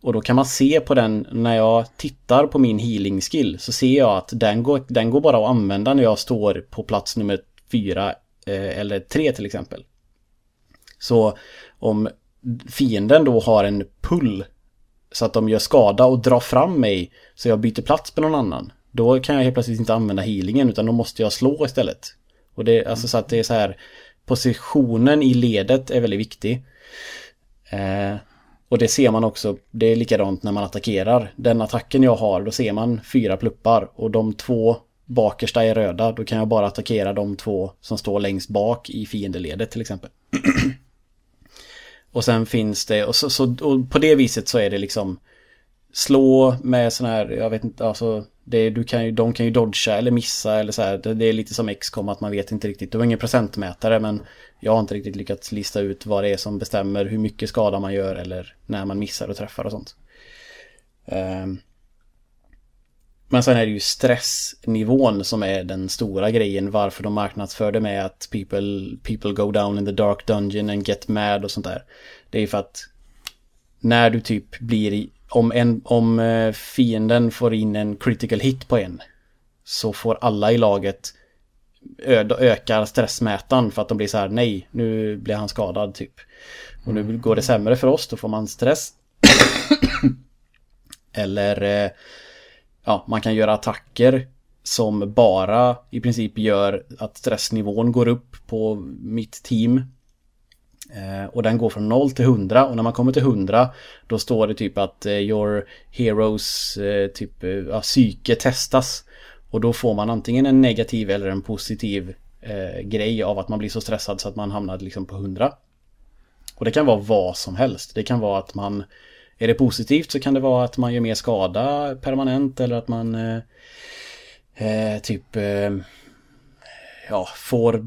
Och då kan man se på den, när jag tittar på min healing skill så ser jag att den går, den går bara att använda när jag står på plats nummer fyra eh, eller tre till exempel. Så om fienden då har en pull så att de gör skada och drar fram mig så jag byter plats med någon annan. Då kan jag helt plötsligt inte använda healingen utan då måste jag slå istället. Och det, alltså så att det är så här Positionen i ledet är väldigt viktig. Eh, och det ser man också, det är likadant när man attackerar. Den attacken jag har, då ser man fyra pluppar och de två bakersta är röda. Då kan jag bara attackera de två som står längst bak i fiendeledet till exempel. och sen finns det, och, så, så, och på det viset så är det liksom slå med sån här, jag vet inte, alltså det, du kan ju, de kan ju dodga eller missa eller så här. Det, det är lite som XCOM att man vet inte riktigt. Du har ingen procentmätare men jag har inte riktigt lyckats lista ut vad det är som bestämmer hur mycket skada man gör eller när man missar och träffar och sånt. Um, men sen är det ju stressnivån som är den stora grejen varför de marknadsför det med att people, people go down in the dark dungeon and get mad och sånt där. Det är för att när du typ blir om, en, om eh, fienden får in en critical hit på en så får alla i laget ökar stressmätaren för att de blir så här nej, nu blir han skadad typ. Och nu går det sämre för oss, då får man stress. Eller eh, ja, man kan göra attacker som bara i princip gör att stressnivån går upp på mitt team. Eh, och den går från 0 till 100 och när man kommer till 100 då står det typ att eh, your heroes eh, typ eh, ja, psyke testas. Och då får man antingen en negativ eller en positiv eh, grej av att man blir så stressad så att man hamnar liksom på 100. Och det kan vara vad som helst. Det kan vara att man är det positivt så kan det vara att man gör mer skada permanent eller att man eh, eh typ eh, ja, får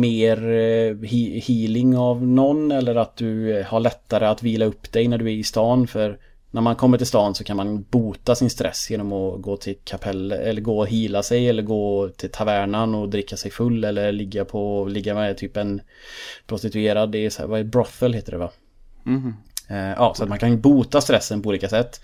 mer eh, healing av någon eller att du eh, har lättare att vila upp dig när du är i stan för när man kommer till stan så kan man bota sin stress genom att gå till kapell eller gå och hila sig eller gå till tavernan och dricka sig full eller ligga på, ligga med typ en prostituerad, det är så här, vad är brothel heter det va? Mm. Eh, ja, så att man kan bota stressen på olika sätt.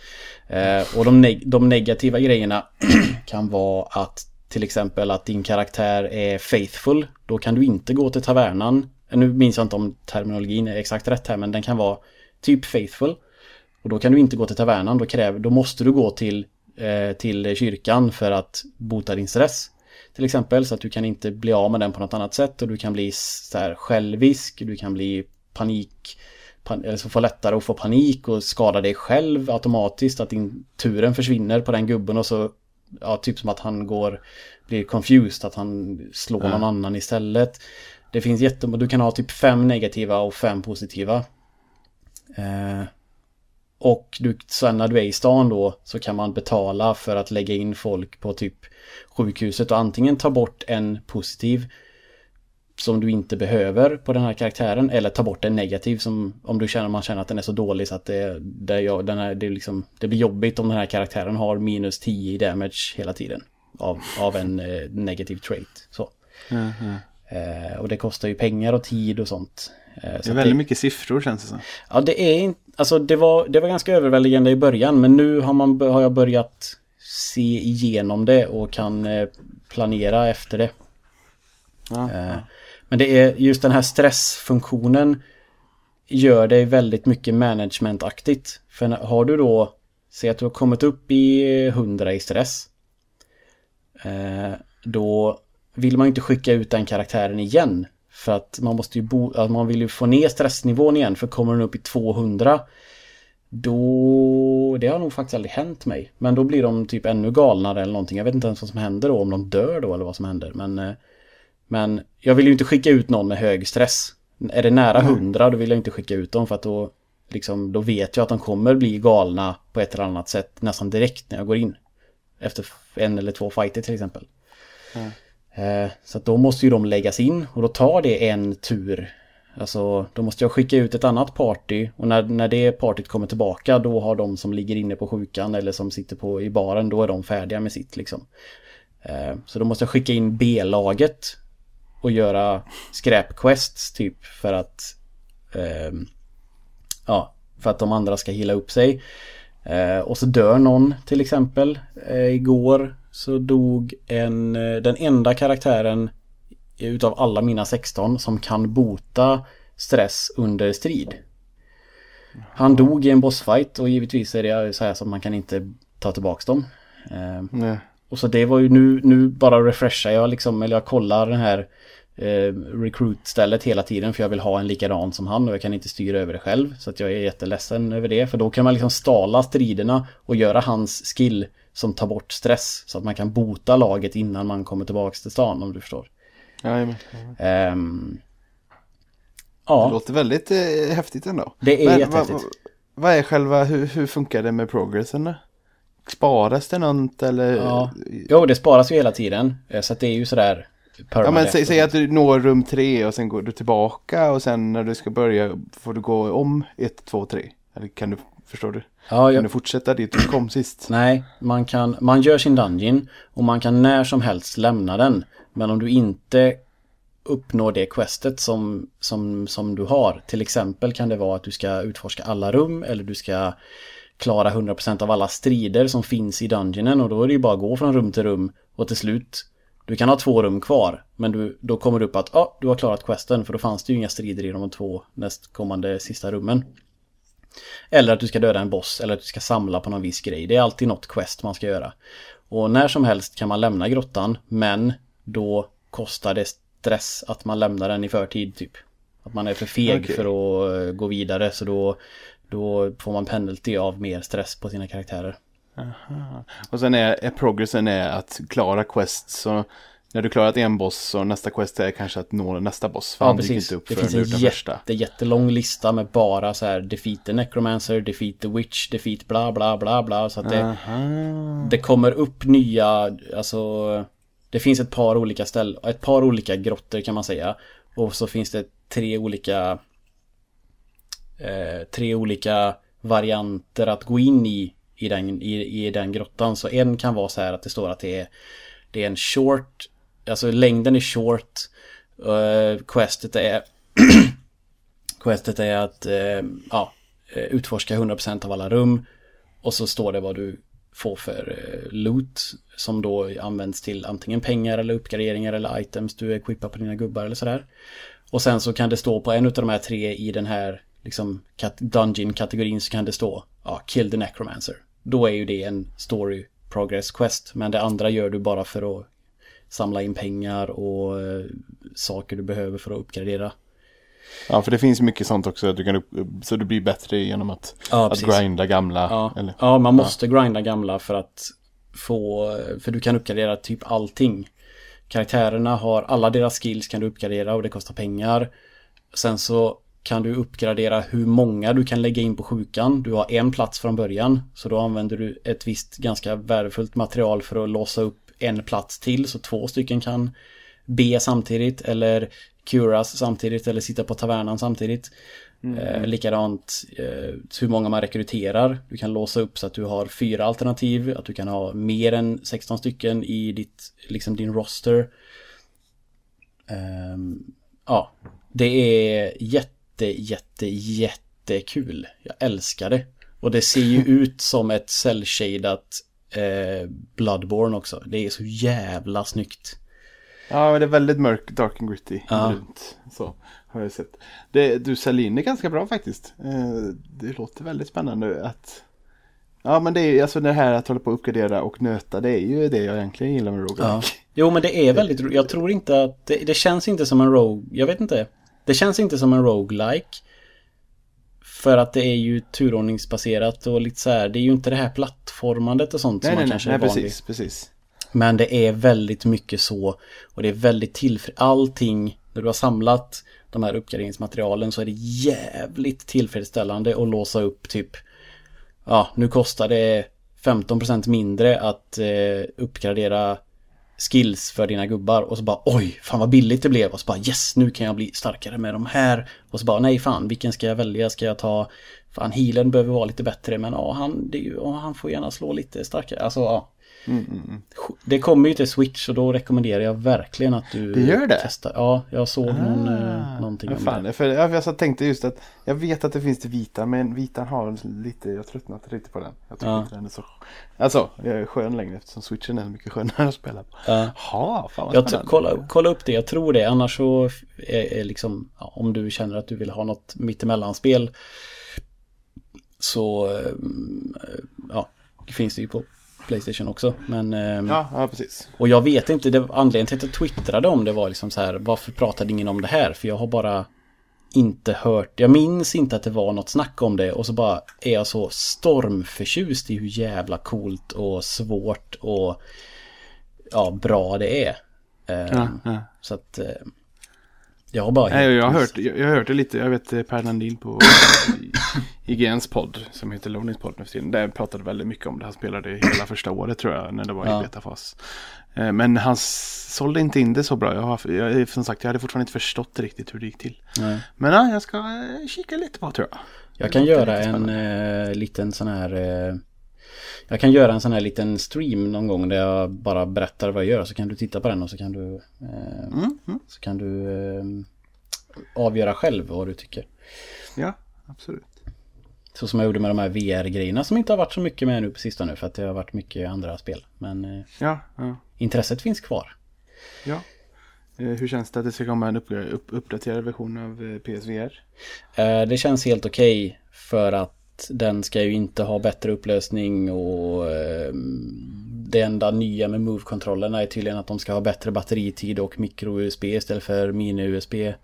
Eh, och de, neg de negativa grejerna kan vara att till exempel att din karaktär är faithful. Då kan du inte gå till tavernan. Eh, nu minns jag inte om terminologin är exakt rätt här men den kan vara typ faithful. Och då kan du inte gå till tavernan. Då, kräver, då måste du gå till, eh, till kyrkan för att bota din stress. Till exempel så att du kan inte bli av med den på något annat sätt och du kan bli så här självisk. Du kan bli panik eller så få lättare att få panik och skada dig själv automatiskt. Att din turen försvinner på den gubben och så ja, typ som att han går, blir confused, att han slår någon annan istället. Det finns jättemånga, du kan ha typ fem negativa och fem positiva. Eh, och du, sen när du är i stan då så kan man betala för att lägga in folk på typ sjukhuset och antingen ta bort en positiv som du inte behöver på den här karaktären eller ta bort en negativ som om du känner man känner att den är så dålig så att det, det, jag, den är, det, liksom, det blir jobbigt om den här karaktären har minus 10 i damage hela tiden av, av en eh, negativ trait. Så. Mm, mm. Eh, och det kostar ju pengar och tid och sånt. Eh, Det är väldigt mycket siffror känns det som. Ja, det är inte... Alltså det var, det var ganska överväldigande i början men nu har, man, har jag börjat se igenom det och kan eh, planera efter det. Ja, Eh, men det är just den här stressfunktionen gör dig väldigt mycket managementaktigt. För har du då, säg att du har kommit upp i 100 i stress. Eh, då vill man ju inte skicka ut den karaktären igen. För att man måste ju bo, man vill ju få ner stressnivån igen. För kommer den upp i 200 då, det har nog faktiskt aldrig hänt mig. Men då blir de typ ännu galnare eller någonting. Jag vet inte ens vad som händer då, om de dör då eller vad som händer. Men, eh, men jag vill ju inte skicka ut någon med hög stress. Är det nära 100 då vill jag inte skicka ut dem för att då, liksom, då vet jag att de kommer bli galna på ett eller annat sätt nästan direkt när jag går in. Efter en eller två fighter till exempel. Eh, Så då måste ju de läggas in och då tar det en tur. Alltså då måste jag skicka ut ett annat party och när, när det partyt kommer tillbaka då har de som ligger inne på sjukan eller som sitter på i baren då är de färdiga med sitt liksom. Eh, Så då måste jag skicka in B-laget och göra skräpquests typ för att ehm, Ja, för att de andra ska hila upp sig. Eh, och så dör någon till exempel. Eh, igår så dog en, eh, den enda karaktären utav alla mina 16 som kan bota stress under strid. Han dog i en bossfight och givetvis är det så här som man kan inte ta tillbaks dem. Eh, och så det var ju nu, nu bara refreshar jag liksom, eller jag kollar den här eh, recruit-stället hela tiden för jag vill ha en likadan som han och jag kan inte styra över det själv. Så att jag är jätteledsen över det. För då kan man liksom stala striderna och göra hans skill som tar bort stress. Så att man kan bota laget innan man kommer tillbaks till stan om du förstår. Jajamän. Ehm, Det ja, låter väldigt eh, häftigt ändå. det är Men jättehäftigt. Vad, vad är själva, hur, hur funkar det med progressen då? Sparas det något eller? Ja. Jo, det sparas ju hela tiden. Eh, Så att det är ju sådär Ja men säg, säg att du når rum tre och sen går du tillbaka och sen när du ska börja får du gå om ett, två, tre. Eller kan du, förstår du? Ja, Kan jag, du fortsätta dit du kom sist? Nej, man kan, man gör sin dungeon och man kan när som helst lämna den. Men om du inte uppnår det questet som, som, som du har. Till exempel kan det vara att du ska utforska alla rum eller du ska klara 100% av alla strider som finns i dungeonen och då är det ju bara att gå från rum till rum och till slut du kan ha två rum kvar men du, då kommer det upp att ah, du har klarat questen för då fanns det ju inga strider i de två nästkommande sista rummen. Eller att du ska döda en boss eller att du ska samla på någon viss grej. Det är alltid något quest man ska göra. Och när som helst kan man lämna grottan men då kostar det stress att man lämnar den i förtid typ. Att man är för feg Okej. för att eh, gå vidare så då, då får man penalty av mer stress på sina karaktärer. Och sen är, är progressen är att klara quests. Så när du klarat en boss så nästa quest är kanske att nå nästa boss. För Ja, han precis. inte upp Det finns en jätte, första. jättelång lista med bara så här defeat the necromancer, defeat the witch, defeat bla bla bla bla. Så att det, Aha. det kommer upp nya, alltså det finns ett par olika ställen, ett par olika grottor kan man säga. Och så finns det tre olika eh, tre olika varianter att gå in i i den, i, i den grottan. Så en kan vara så här att det står att det är det är en short, alltså längden är short. Uh, questet är Questet är att eh, ja, eh, utforska 100% av alla rum. Och så står det vad du får för eh, loot. Som då används till antingen pengar eller uppgraderingar eller items du equippar på dina gubbar eller sådär. Och sen så kan det stå på en av de här tre i den här liksom kat- dungeon-kategorin så kan det stå ja, Kill the Necromancer. Då är ju det en story progress quest. Men det andra gör du bara för att samla in pengar och eh, saker du behöver för att uppgradera. Ja, för det finns mycket sånt också. Du kan så du blir bättre genom att, Ja, att grinda gamla. Ja, Eller, ja man måste grinda gamla för att få, för du kan uppgradera typ allting. Karaktärerna har, alla deras skills kan du uppgradera och det kostar pengar. Sen så kan du uppgradera hur många du kan lägga in på sjukan. Du har en plats från början. Så då använder du ett visst ganska värdefullt material för att låsa upp en plats till. Så två stycken kan be samtidigt eller curas samtidigt eller sitta på tavernan samtidigt. Mm. Eh, likadant eh, hur många man rekryterar. Du kan låsa upp så att du har fyra alternativ. Att du kan ha mer än 16 stycken i ditt, liksom din roster. Eh, ja, det är jätte, jätte, jättekul. Jag älskar det. Och det ser ju ut som ett cell-shadat eh, Bloodborne också. Det är så jävla snyggt. Ja, men det är väldigt mörkt, dark and gritty. Ja. Runt, så har jag sett. Det, du säljer in det ganska bra faktiskt. Eh, det låter väldigt spännande att... Ja, men det är alltså det här att hålla på och uppgradera och nöta. Det är ju det jag egentligen gillar med roguelike. Ja. Jo, men det är väldigt Jag tror inte att... Det, det känns inte som en rogue... Jag vet inte. Det känns inte som en roguelike. För att det är ju turordningsbaserat och lite så här. Det är ju inte det här plattformandet och sånt nej, som nej, man kanske nej, är van precis, precis. Men det är väldigt mycket så. Och det är väldigt tillfredsställande. Allting, när du har samlat de här uppgraderingsmaterialen så är det jävligt tillfredsställande att låsa upp typ Ja, nu kostar det 15% mindre att eh, uppgradera skills för dina gubbar och så bara oj, fan vad billigt det blev och så bara yes, nu kan jag bli starkare med de här och så bara nej fan, vilken ska jag välja? Ska jag ta fan healen behöver vara lite bättre men ja, han, det, ja, han får gärna slå lite starkare. Alltså ja, Mm. Det kommer ju till Switch och då rekommenderar jag verkligen att du det gör det? testar. Ja, jag såg ah, någon, eh, någonting om fan, det. För jag, tänkte just att jag vet att det finns till vita men vitan har lite, jag tröttnat lite på den. Jag tycker ja. inte den är så Alltså, jag är skön längre eftersom switchen är mycket skönare att spela på. Ja. Ha, fan vad jag kolla, kolla upp det, jag tror det. Annars så är, är liksom, ja, om du känner att du vill ha något mittemellanspel så eh, ja, finns det ju på Playstation också. Men, ehm, ja, ja, precis. Och jag vet inte, det, anledningen till att jag twittrade om det var liksom så här, varför pratade ingen om det här? För jag har bara inte hört, jag minns inte att det var något snack om det och så bara är jag så stormförtjust i hur jävla coolt och svårt och ja, bra det är. Ehm, ja, ja. Så att ehm, jag har bara... Nej, jag, har hört, jag, jag har hört det lite. Jag vet eh, Per Landin på IGNs podd som heter Lonings podd nu för tiden. Där pratade väldigt mycket om det. Han spelade hela första året tror jag när det var ja. i betafas. Eh, men han sålde inte in det så bra. Jag, har, jag, som sagt, jag hade fortfarande inte förstått riktigt hur det gick till. Nej. Men ja, jag ska eh, kika lite på tror jag. Jag kan göra en eh, liten sån här... Eh, jag kan göra en sån här liten stream någon gång där jag bara berättar vad jag gör. Så kan du titta på den och så kan du... Eh, mm, mm. Så kan du eh, avgöra själv vad du tycker. Ja, absolut. Så som jag gjorde med de här VR-grejerna som inte har varit så mycket med nu på sistone för att det har varit mycket andra spel. Men eh, ja, ja. intresset finns kvar. Ja. Eh, hur känns det att det ska komma en upp, upp, uppdaterad version av eh, PSVR? Det känns helt okej okay för att den ska ju inte ha bättre upplösning och det enda nya med Move-kontrollerna är tydligen att de ska ha bättre batteritid och micro-USB istället för mini-USB.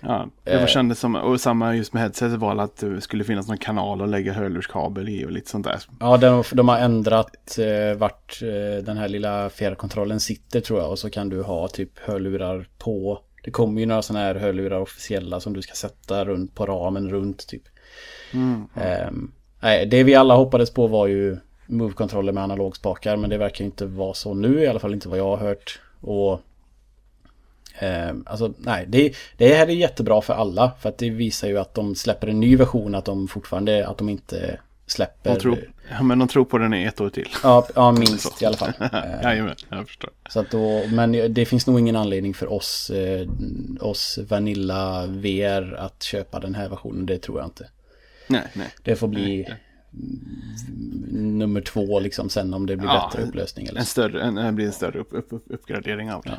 Ja, det var eh. kändes som, och samma just med headsetet var att det skulle finnas någon kanal att lägga hörlurskabel i och lite sånt där. Ja, de, de har ändrat eh, vart eh, den här lilla fjärrkontrollen sitter tror jag och så kan du ha typ hörlurar på. Det kommer ju några sådana här hörlurar officiella som du ska sätta runt på ramen runt typ. Mm. Nej, det vi alla hoppades på var ju Move-kontroller med analogspakar men det verkar inte vara så nu i alla fall inte vad jag har hört. Och Eh, alltså nej, det, det här är jättebra för alla. För att det visar ju att de släpper en ny version. Att de fortfarande, att de inte släpper. De tror, ja, men de tror på den i ett år till. Ja, ja minst i alla fall. Jajamän, jag förstår. Så att då, men det finns nog ingen anledning för oss, eh, oss Vanilla VR att köpa den här versionen. Det tror jag inte. Nej, nej. Det får bli nej, nummer två liksom sen om det blir ja, bättre upplösning. Eller en större, en, det blir en större upp, upp, upp, uppgradering av det. Ja.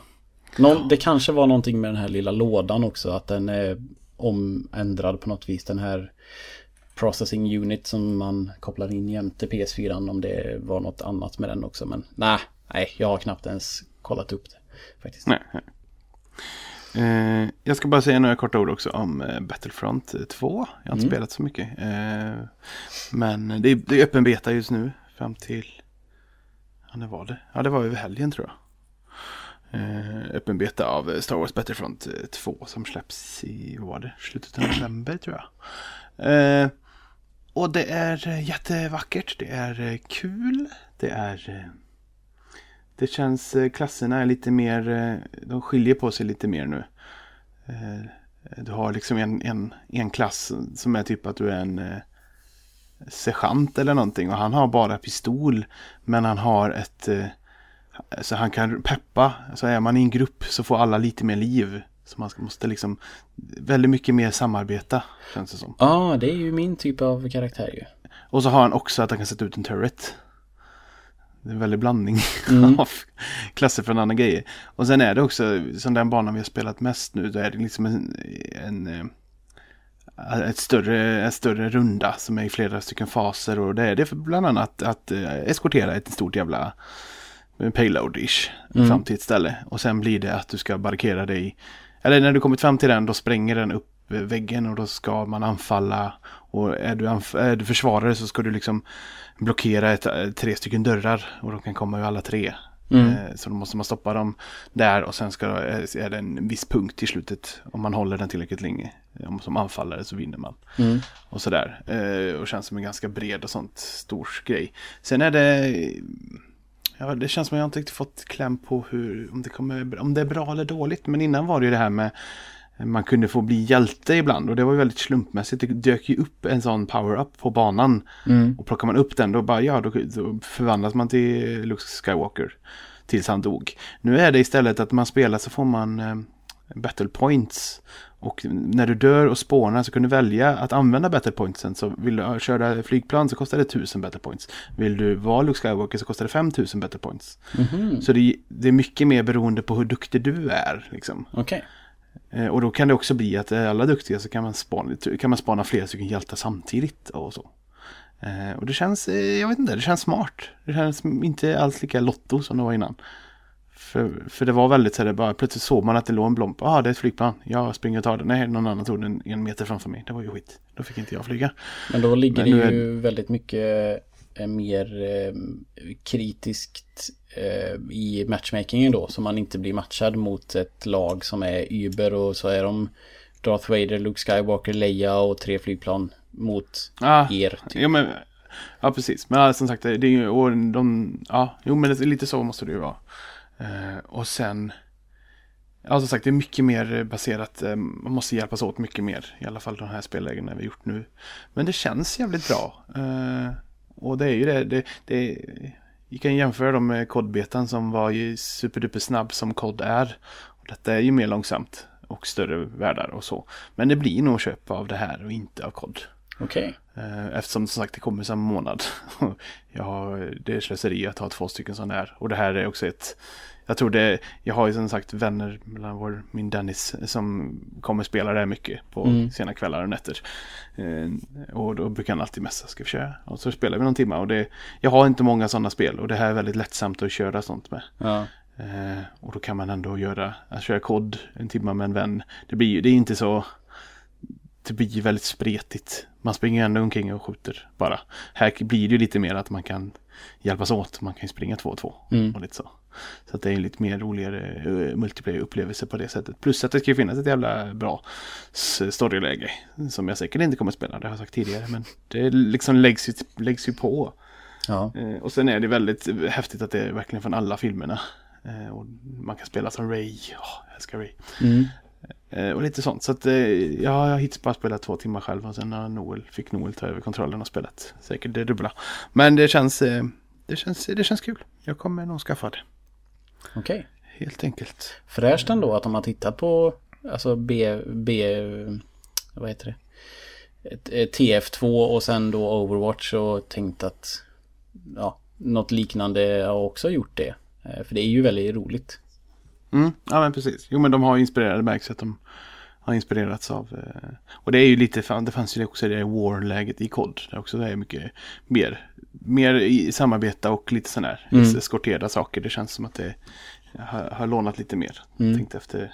Någon, det kanske var någonting med den här lilla lådan också. Att den är omändrad på något vis. Den här processing unit som man kopplar in jämte PS4. Om det var något annat med den också. Men nej, nej jag har knappt ens kollat upp det. Faktiskt. Nej. Eh, jag ska bara säga några korta ord också om eh, Battlefront 2. Jag har inte mm. spelat så mycket. Eh, men det är, det är öppen beta just nu. Fram till Ja, det var det. Ja, det var över helgen tror jag. Eh, öppen beta av Star Wars Battlefront 2 som släpps i, vad var det, slutet av november tror jag. Eh, och det är eh, jättevackert, det är eh, kul, det är... Eh, det känns, klasserna är lite mer, de skiljer på sig lite mer nu. Du har liksom en, en, en klass som är typ att du är en sergeant eller någonting och han har bara pistol. Men han har ett... Så han kan peppa. Så är man i en grupp så får alla lite mer liv. Så man måste liksom väldigt mycket mer samarbeta. Känns det som. Ja, ah, det är ju min typ av karaktär ju. Och så har han också att han kan sätta ut en turret. Det är en väldig blandning mm. av klasser från andra grejer. Och sen är det också, som den banan vi har spelat mest nu, då är det liksom en, en eh, ett större, en större runda som är i flera stycken faser. Och det är det för bland annat att eh, eskortera ett stort jävla payload-ish mm. fram till ett ställe. Och sen blir det att du ska barrikera dig. Eller när du kommit fram till den då spränger den upp väggen och då ska man anfalla. Och är du, anf är du försvarare så ska du liksom blockera ett, eh, tre stycken dörrar. Och de kan komma ur alla tre. Mm. Eh, så då måste man stoppa dem där och sen ska, eh, är det en viss punkt i slutet. Om man håller den tillräckligt länge. Som anfallare så vinner man. Mm. Och sådär. Och känns som en ganska bred och sånt stor grej. Sen är det Ja, det känns som att jag inte riktigt fått kläm på hur, om det, kommer, om det är bra eller dåligt. Men innan var det ju det här med man kunde få bli hjälte ibland och det var ju väldigt slumpmässigt. Det dök ju upp en sån power-up på banan. Mm. Och plockar man upp den då bara, ja, då, då förvandlas man till Luke Skywalker. Tills han dog. Nu är det istället att man spelar så får man eh, battle points. Och när du dör och spånar så kan du välja att använda battle pointsen. Så vill du köra flygplan så kostar det 1000 battle points. Vill du vara Luke Skywalker så kostar det 5000 battle points. Mm -hmm. Så det, det, är mycket mer beroende på hur duktig du är. Liksom. Okay. Eh, och då kan det också bli att är alla duktiga så kan man spana, kan man spana flera stycken hjältar samtidigt och så. Eh, och det känns, eh, jag vet inte, det känns smart. Det känns inte alls lika lotto som det var innan. För, för det var väldigt så här, bara plötsligt såg man att det låg en blomp. Ja, ah, det är ett flygplan. Jag springer och tar det. Nej, någon annan tog den en meter framför mig. Det var ju skit. Då fick inte jag flyga. Men då ligger Men det ju är... väldigt mycket mer eh, kritiskt eh, i matchmakingen då. Så man inte blir matchad mot ett lag som är Uber och så är de Darth Vader, Luke Skywalker, Leia och tre flygplan mot ah, er. Typ. Ja, men, ja, precis. Men som sagt, det är ju, och de, ja, jo men lite så måste det ju vara. Eh, och sen, ja som sagt det är mycket mer baserat, eh, man måste hjälpas åt mycket mer. I alla fall de här spellägena vi gjort nu. Men det känns jävligt bra. Eh, och det är ju det, det, det vi kan jämföra dem med kodbetan som var ju superduper snabb som kod är. Och detta är ju mer långsamt och större världar och så. Men det blir nog köp av det här och inte av kod. Okej. Okay. Eftersom som sagt det kommer samma månad. jag har, det är slöseri att ha två stycken sådana här. Och det här är också ett jag tror det, jag har ju som sagt vänner mellan vår, min Dennis som kommer spela det här mycket på mm. sena kvällar och nätter. Eh, och då brukar han alltid messa, ska vi köra? Och så spelar vi någon timme och det, jag har inte många sådana spel och det här är väldigt lättsamt att köra sånt med. Ja. Eh, och då kan man ändå göra, att köra kod en timme med en vän. Det blir ju, det är inte så det blir väldigt spretigt. Man springer ändå omkring och skjuter bara. Här blir det ju lite mer att man kan hjälpas åt. Man kan ju springa två och två. Mm. Och lite så. Så att det är en lite mer roligare uh, multiplayer-upplevelse på det sättet. Plus att det ska finnas ett jävla bra storyläge. Som jag säkert inte kommer att spela, det har jag sagt tidigare. Men det liksom läggs ju, läggs ju på. Ja. Uh, och sen är det väldigt häftigt att det är verkligen från alla filmerna. Uh, och man kan spela som Ray. Oh, jag älskar Ray. Mm. Och lite sånt. Så att ja, jag hittills bara spelat två timmar själv. Och sen har Noel, fick Noel ta över kontrollen och spelat säkert det dubbla. Men det känns, det känns, det känns kul. Jag kommer nog skaffa det. Okej. Okay. Helt enkelt. Fräscht ändå att de har tittat på alltså B, B vad heter det? Ett, TF2 och sen då Overwatch och tänkt att ja, något liknande har också gjort det. Eh, för det är ju väldigt roligt. Mm, ja men precis. Jo men de har inspirerat, det märks att de har inspirerats av. Eh, och det är ju lite, det fanns ju också det war-läget i kod. Det också är mycket mer, mer i samarbete och lite sån här mm. eskorterade saker. Det känns som att det har, har lånat lite mer. Mm. Tänkt efter,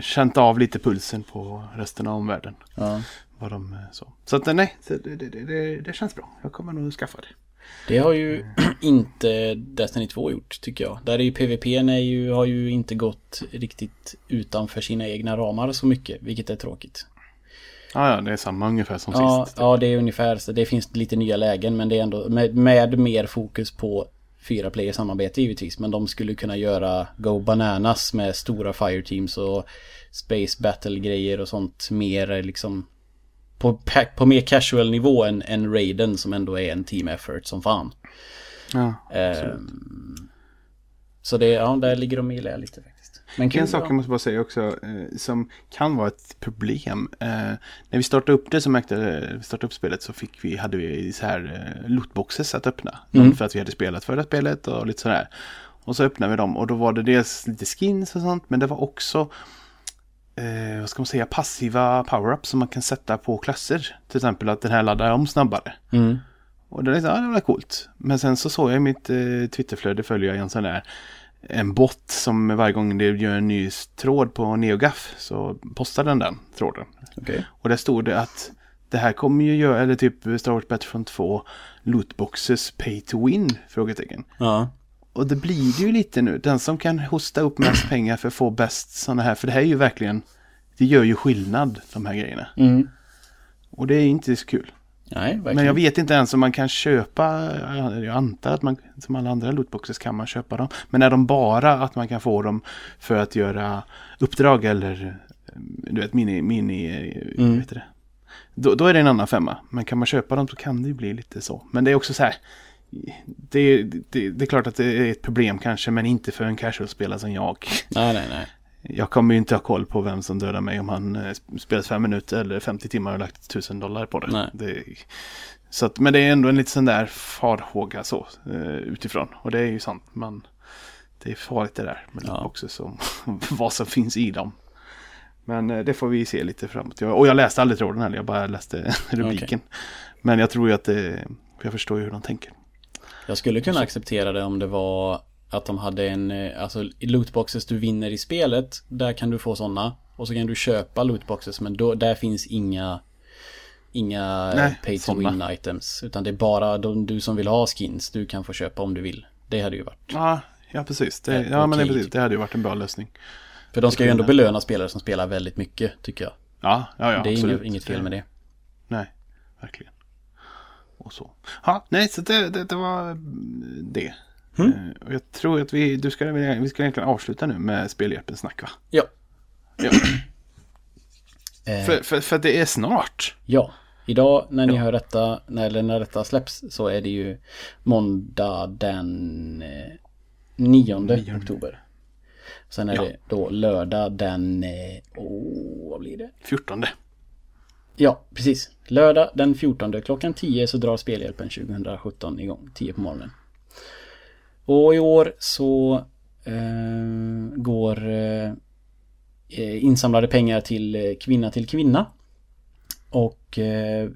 känt av lite pulsen på resten av omvärlden. Ja. Vad de, eh, så så att nej, det, det, det, det, känns bra. Jag kommer nog skaffa det. Det har ju inte Destiny 2 gjort tycker jag. Där är ju PVP är ju, har ju inte gått riktigt utanför sina egna ramar så mycket, vilket är tråkigt. Ja, ja, det är samma ungefär som Ja, sist. ja det är ungefär så. Det finns lite nya lägen men det är ändå med, med mer fokus på fyra player samarbete givetvis. Men de skulle kunna göra Go Bananas med stora fireteams och Space Battle-grejer och sånt mer liksom på, på mer casual nivå än, än Raiden som ändå är en team effort som fan. Ja, Ehm, så det, ja, där ligger de i lä lite faktiskt. Men kul, En sak ja. jag måste bara säga också eh, som kan vara ett problem. Eh, när vi startade upp det så märkte eh, vi startade upp spelet så fick vi, hade vi så här eh, lootboxes att öppna. Mm. För att vi hade spelat förra spelet och lite sådär. Och så öppnade vi dem och då var det dels lite skins och sånt men det var också eh, vad ska man säga, passiva power-ups som man kan sätta på klasser. Till exempel att den här laddar om snabbare. Mm. Och det, är liksom, ja, det var coolt. Men sen så såg jag i mitt eh, Twitterflöde följer jag en sån där en bot som varje gång det gör en ny tråd på NeoGAF så postar den den tråden. Okej. Och där stod det att det här kommer ju göra, eller typ Star Wars Battlefront 2 lootboxes pay to win? Frågetecken. Ja. Och det blir det ju lite nu. Den som kan hosta upp mest pengar för att få bäst sådana här, för det här är ju verkligen, det gör ju skillnad de här grejerna. Mm. Och det är inte så kul. Nej, verkligen. Men jag vet inte ens om man kan köpa, jag antar att man, som alla andra lootboxes kan man köpa dem. Men är de bara att man kan få dem för att göra uppdrag eller du vet mini, mini, Mm. vet det? Då, då är det en annan femma. Men kan man köpa dem så kan det ju bli lite så. Men det är också så här. Det, det, det är klart att det är ett problem kanske, men inte för en casual-spelare som jag. Nej, nej, nej. Jag kommer ju inte ha koll på vem som dödar mig om han eh, spelat fem minuter eller 50 timmar och lagt tusen dollar på det. Nej. det så att, men det är ändå en lite sån där farhåga så eh, utifrån. Och det är ju sant. Man, det är farligt det där med Ja. lootboxes som vad som finns i dem. Men eh, det får vi se lite framåt. Jag, och jag läste aldrig tråden heller, jag bara läste rubriken. Men jag tror ju att det, jag förstår ju hur de tänker. Jag skulle kunna acceptera det om det var att de hade en, eh, alltså lootboxes du vinner i spelet, där kan du få sådana. Och så kan du köpa lootboxes, men då, där finns inga, inga eh, Nej, pay to såna. win items. Utan det är bara de, du som vill ha skins, du kan få köpa om du vill. Det hade ju varit. Ja, ja precis. Det, Eh, ja, men det, precis. det hade ju varit en bra lösning. För de ska ju ändå belöna spelare som spelar väldigt mycket, tycker jag. Ja, ja, ja det är absolut. inget, inget fel med det. Nej, verkligen. Och så. Ja, nej, så det, det, det var mm, det. Mm. Eh, Och jag tror att vi, du ska, vi ska egentligen avsluta nu med spelhjälpen snack va? Ja. Ja. Eh, För, för, för det är snart. Ja, idag när ni hör detta, när, eller när detta släpps så är det ju måndag den eh, 9 oktober. Sen är Ja. det då lördag den, eh, åh, vad blir det? 14. Ja, precis. Lördag den 14 klockan 10 så drar Spelhjälpen 2017 igång, 10 på morgonen. Och i år så eh, går eh, insamlade pengar till eh, Kvinna till Kvinna. Och eh,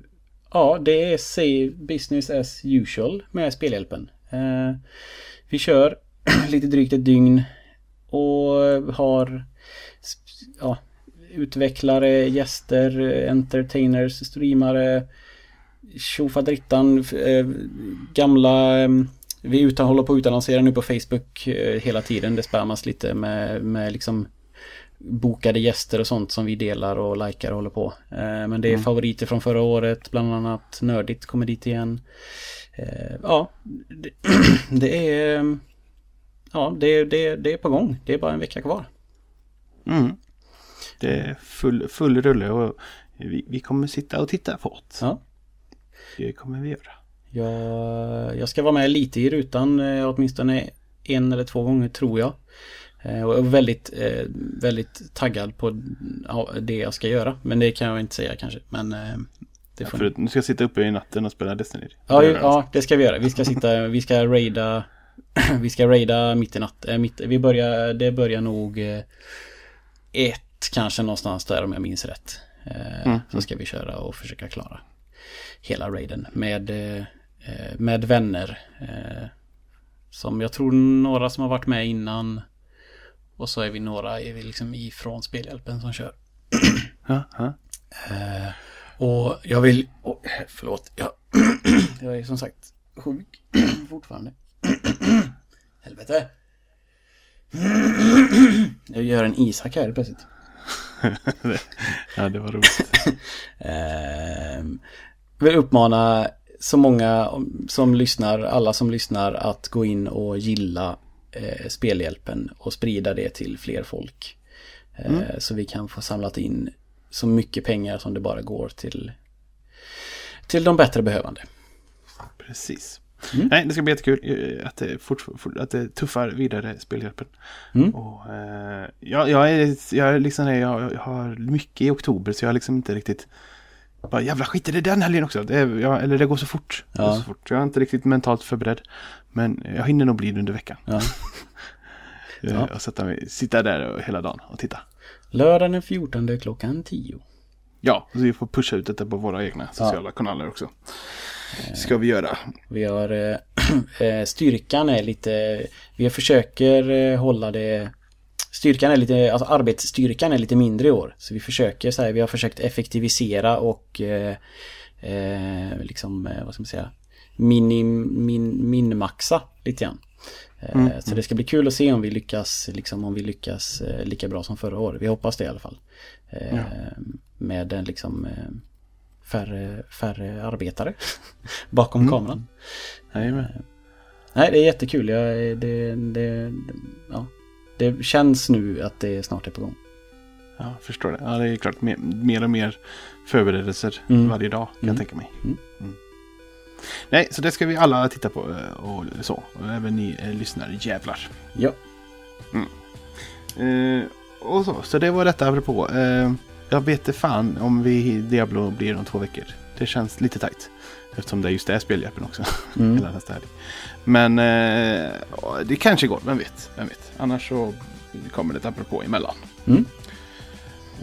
ja, det är say business as usual med Spelhjälpen. Eh, vi kör lite drygt ett dygn och har ja, utvecklare, gäster, entertainers, streamare, tjofadrittan, eh, gamla eh, vi utan, håller på att utannonsera nu på Facebook eh, hela tiden. Det spammas lite med, med liksom bokade gäster och sånt som vi delar och likar och håller på. Eh, men det är favoriter från förra året, bland annat Nördigt kommer dit igen. Ja, det, det är Ja, det, det, det är på gång. Det är bara en vecka kvar. Mm. Det är full, full rulle och vi, vi kommer sitta och titta på det. Ja. Det kommer vi göra. Jag, jag ska vara med lite i rutan eh, åtminstone en eller två gånger tror jag. Eh, Och är väldigt, eh, väldigt taggad på ja, det jag ska göra. Men det kan jag inte säga kanske. Men det får För att nu ska jag sitta uppe i natten och spela Destiny. Ja, ju- ja, det ska vi göra. Vi ska sitta, vi ska raida Vi ska raida mitt i natt. eh, Mitt, vi börjar, det börjar nog ett kanske någonstans där om jag minns rätt. Eh, Mm. Så ska vi köra och försöka klara hela raiden med, eh, med vänner. eh, Som jag tror några som har varit med innan. Och så är vi några är vi liksom ifrån Spelhjälpen som kör. Ja, ja. Och jag vill... Oh, förlåt. Jag, jag är som sagt sjuk fortfarande. Helvete. Jag gör en Isak här plötsligt. ja, det var roligt. Ehm, vill uppmana så många som lyssnar, alla som lyssnar att gå in och gilla eh, Spelhjälpen och sprida det till fler folk. Eh, Så vi kan få samlat in så mycket pengar som det bara går till, till de bättre behövande. Precis. Mm. Nej, det ska bli jättekul eh, att det, fort, fort, att det tuffar vidare spelhjälpen. Mm. Och, eh, jag, jag, är, jag, liksom, jag, jag har mycket i oktober så jag har liksom inte riktigt bara jävla skit är det den helgen också. Det, är- jag, eller det går så fort. Det går Ja. så fort. Jag är inte riktigt mentalt förberedd. Men jag hinner nog bli det under veckan. Ja. Ja. Och sätta mig, sitta där hela dagen och titta. Lördag den 14 klockan 10. Ja, så vi får pusha ut detta på våra egna sociala kanaler också. Ska vi göra. Vi har eh, eh, styrkan är lite, vi försöker eh, hålla det Styrkan är lite, alltså arbetsstyrkan är lite mindre i år. Så vi försöker så här, vi har försökt effektivisera och eh, liksom, vad ska man säga, minim, min, minmaxa lite grann. Eh, Så det ska bli kul att se om vi lyckas, liksom om vi lyckas lika bra som förra året. Vi hoppas det i alla fall. Ja. Med en liksom färre, färre arbetare bakom kameran. Jajamän. Nej, det är jättekul. Jag, det, det, ja, det känns nu att det snart är på gång. Ja, förstår det. Ja, det är klart mer, mer och mer förberedelser Mm. varje dag kan Mm. jag tänka mig. Mm. Mm. Nej, så det ska vi alla titta på eh, och så. Och även ni eh, lyssnare jävlar. Ja, Eh, och så, så det var detta apropå. Eh, jag vet inte fan om vi Diablo blir om två veckor. Det känns lite tajt. Eftersom det just är spelhjälpen också. Mm. Hela nästa helg. Men eh, det kanske går, vem vet, vem vet. Annars så kommer det ett apropå emellan. Mm.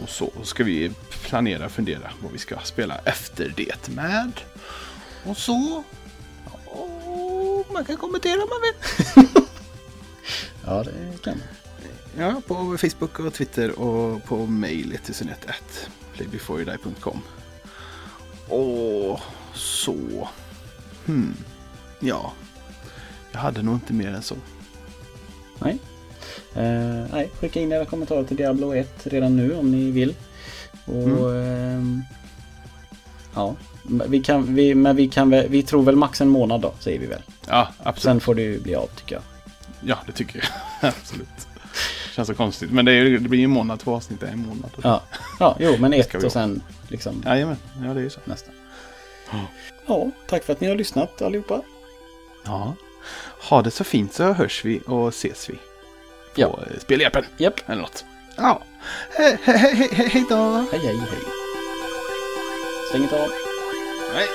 Och så ska vi planera och fundera vad vi ska spela efter det med. Och så. Och man kan kommentera om man vill. ja det kan man. Ja, på Facebook och Twitter och på mail 1001 playbeforeyoudie.com. Och så. Hmm. Ja. Jag hade nog inte mer än så. Nej. Eh, nej, skicka in era kommentarer till Diablo 1 redan nu om ni vill. Och ehm, ja, vi kan, vi, men vi kan väl, vi tror väl max en månad då, säger vi väl. Ja, absolut. Sen får det ju bli av tycker jag. Ja, det tycker jag. absolut. Känns så konstigt. Men det, är, det blir ju en månad, två avsnitt är en månad. Ja, ja jo men ett och sen liksom Jajamän, ja det är ju så. nästa. Ja, tack för att ni har lyssnat allihopa. Ja. Ha det så fint så hörs vi och ses vi. På Ja. ja. Spelhjälpen Japp, eller något. Ja. Hej, hej, hej, hej, hej då. hej hej hej. Stäng inte av. Nej.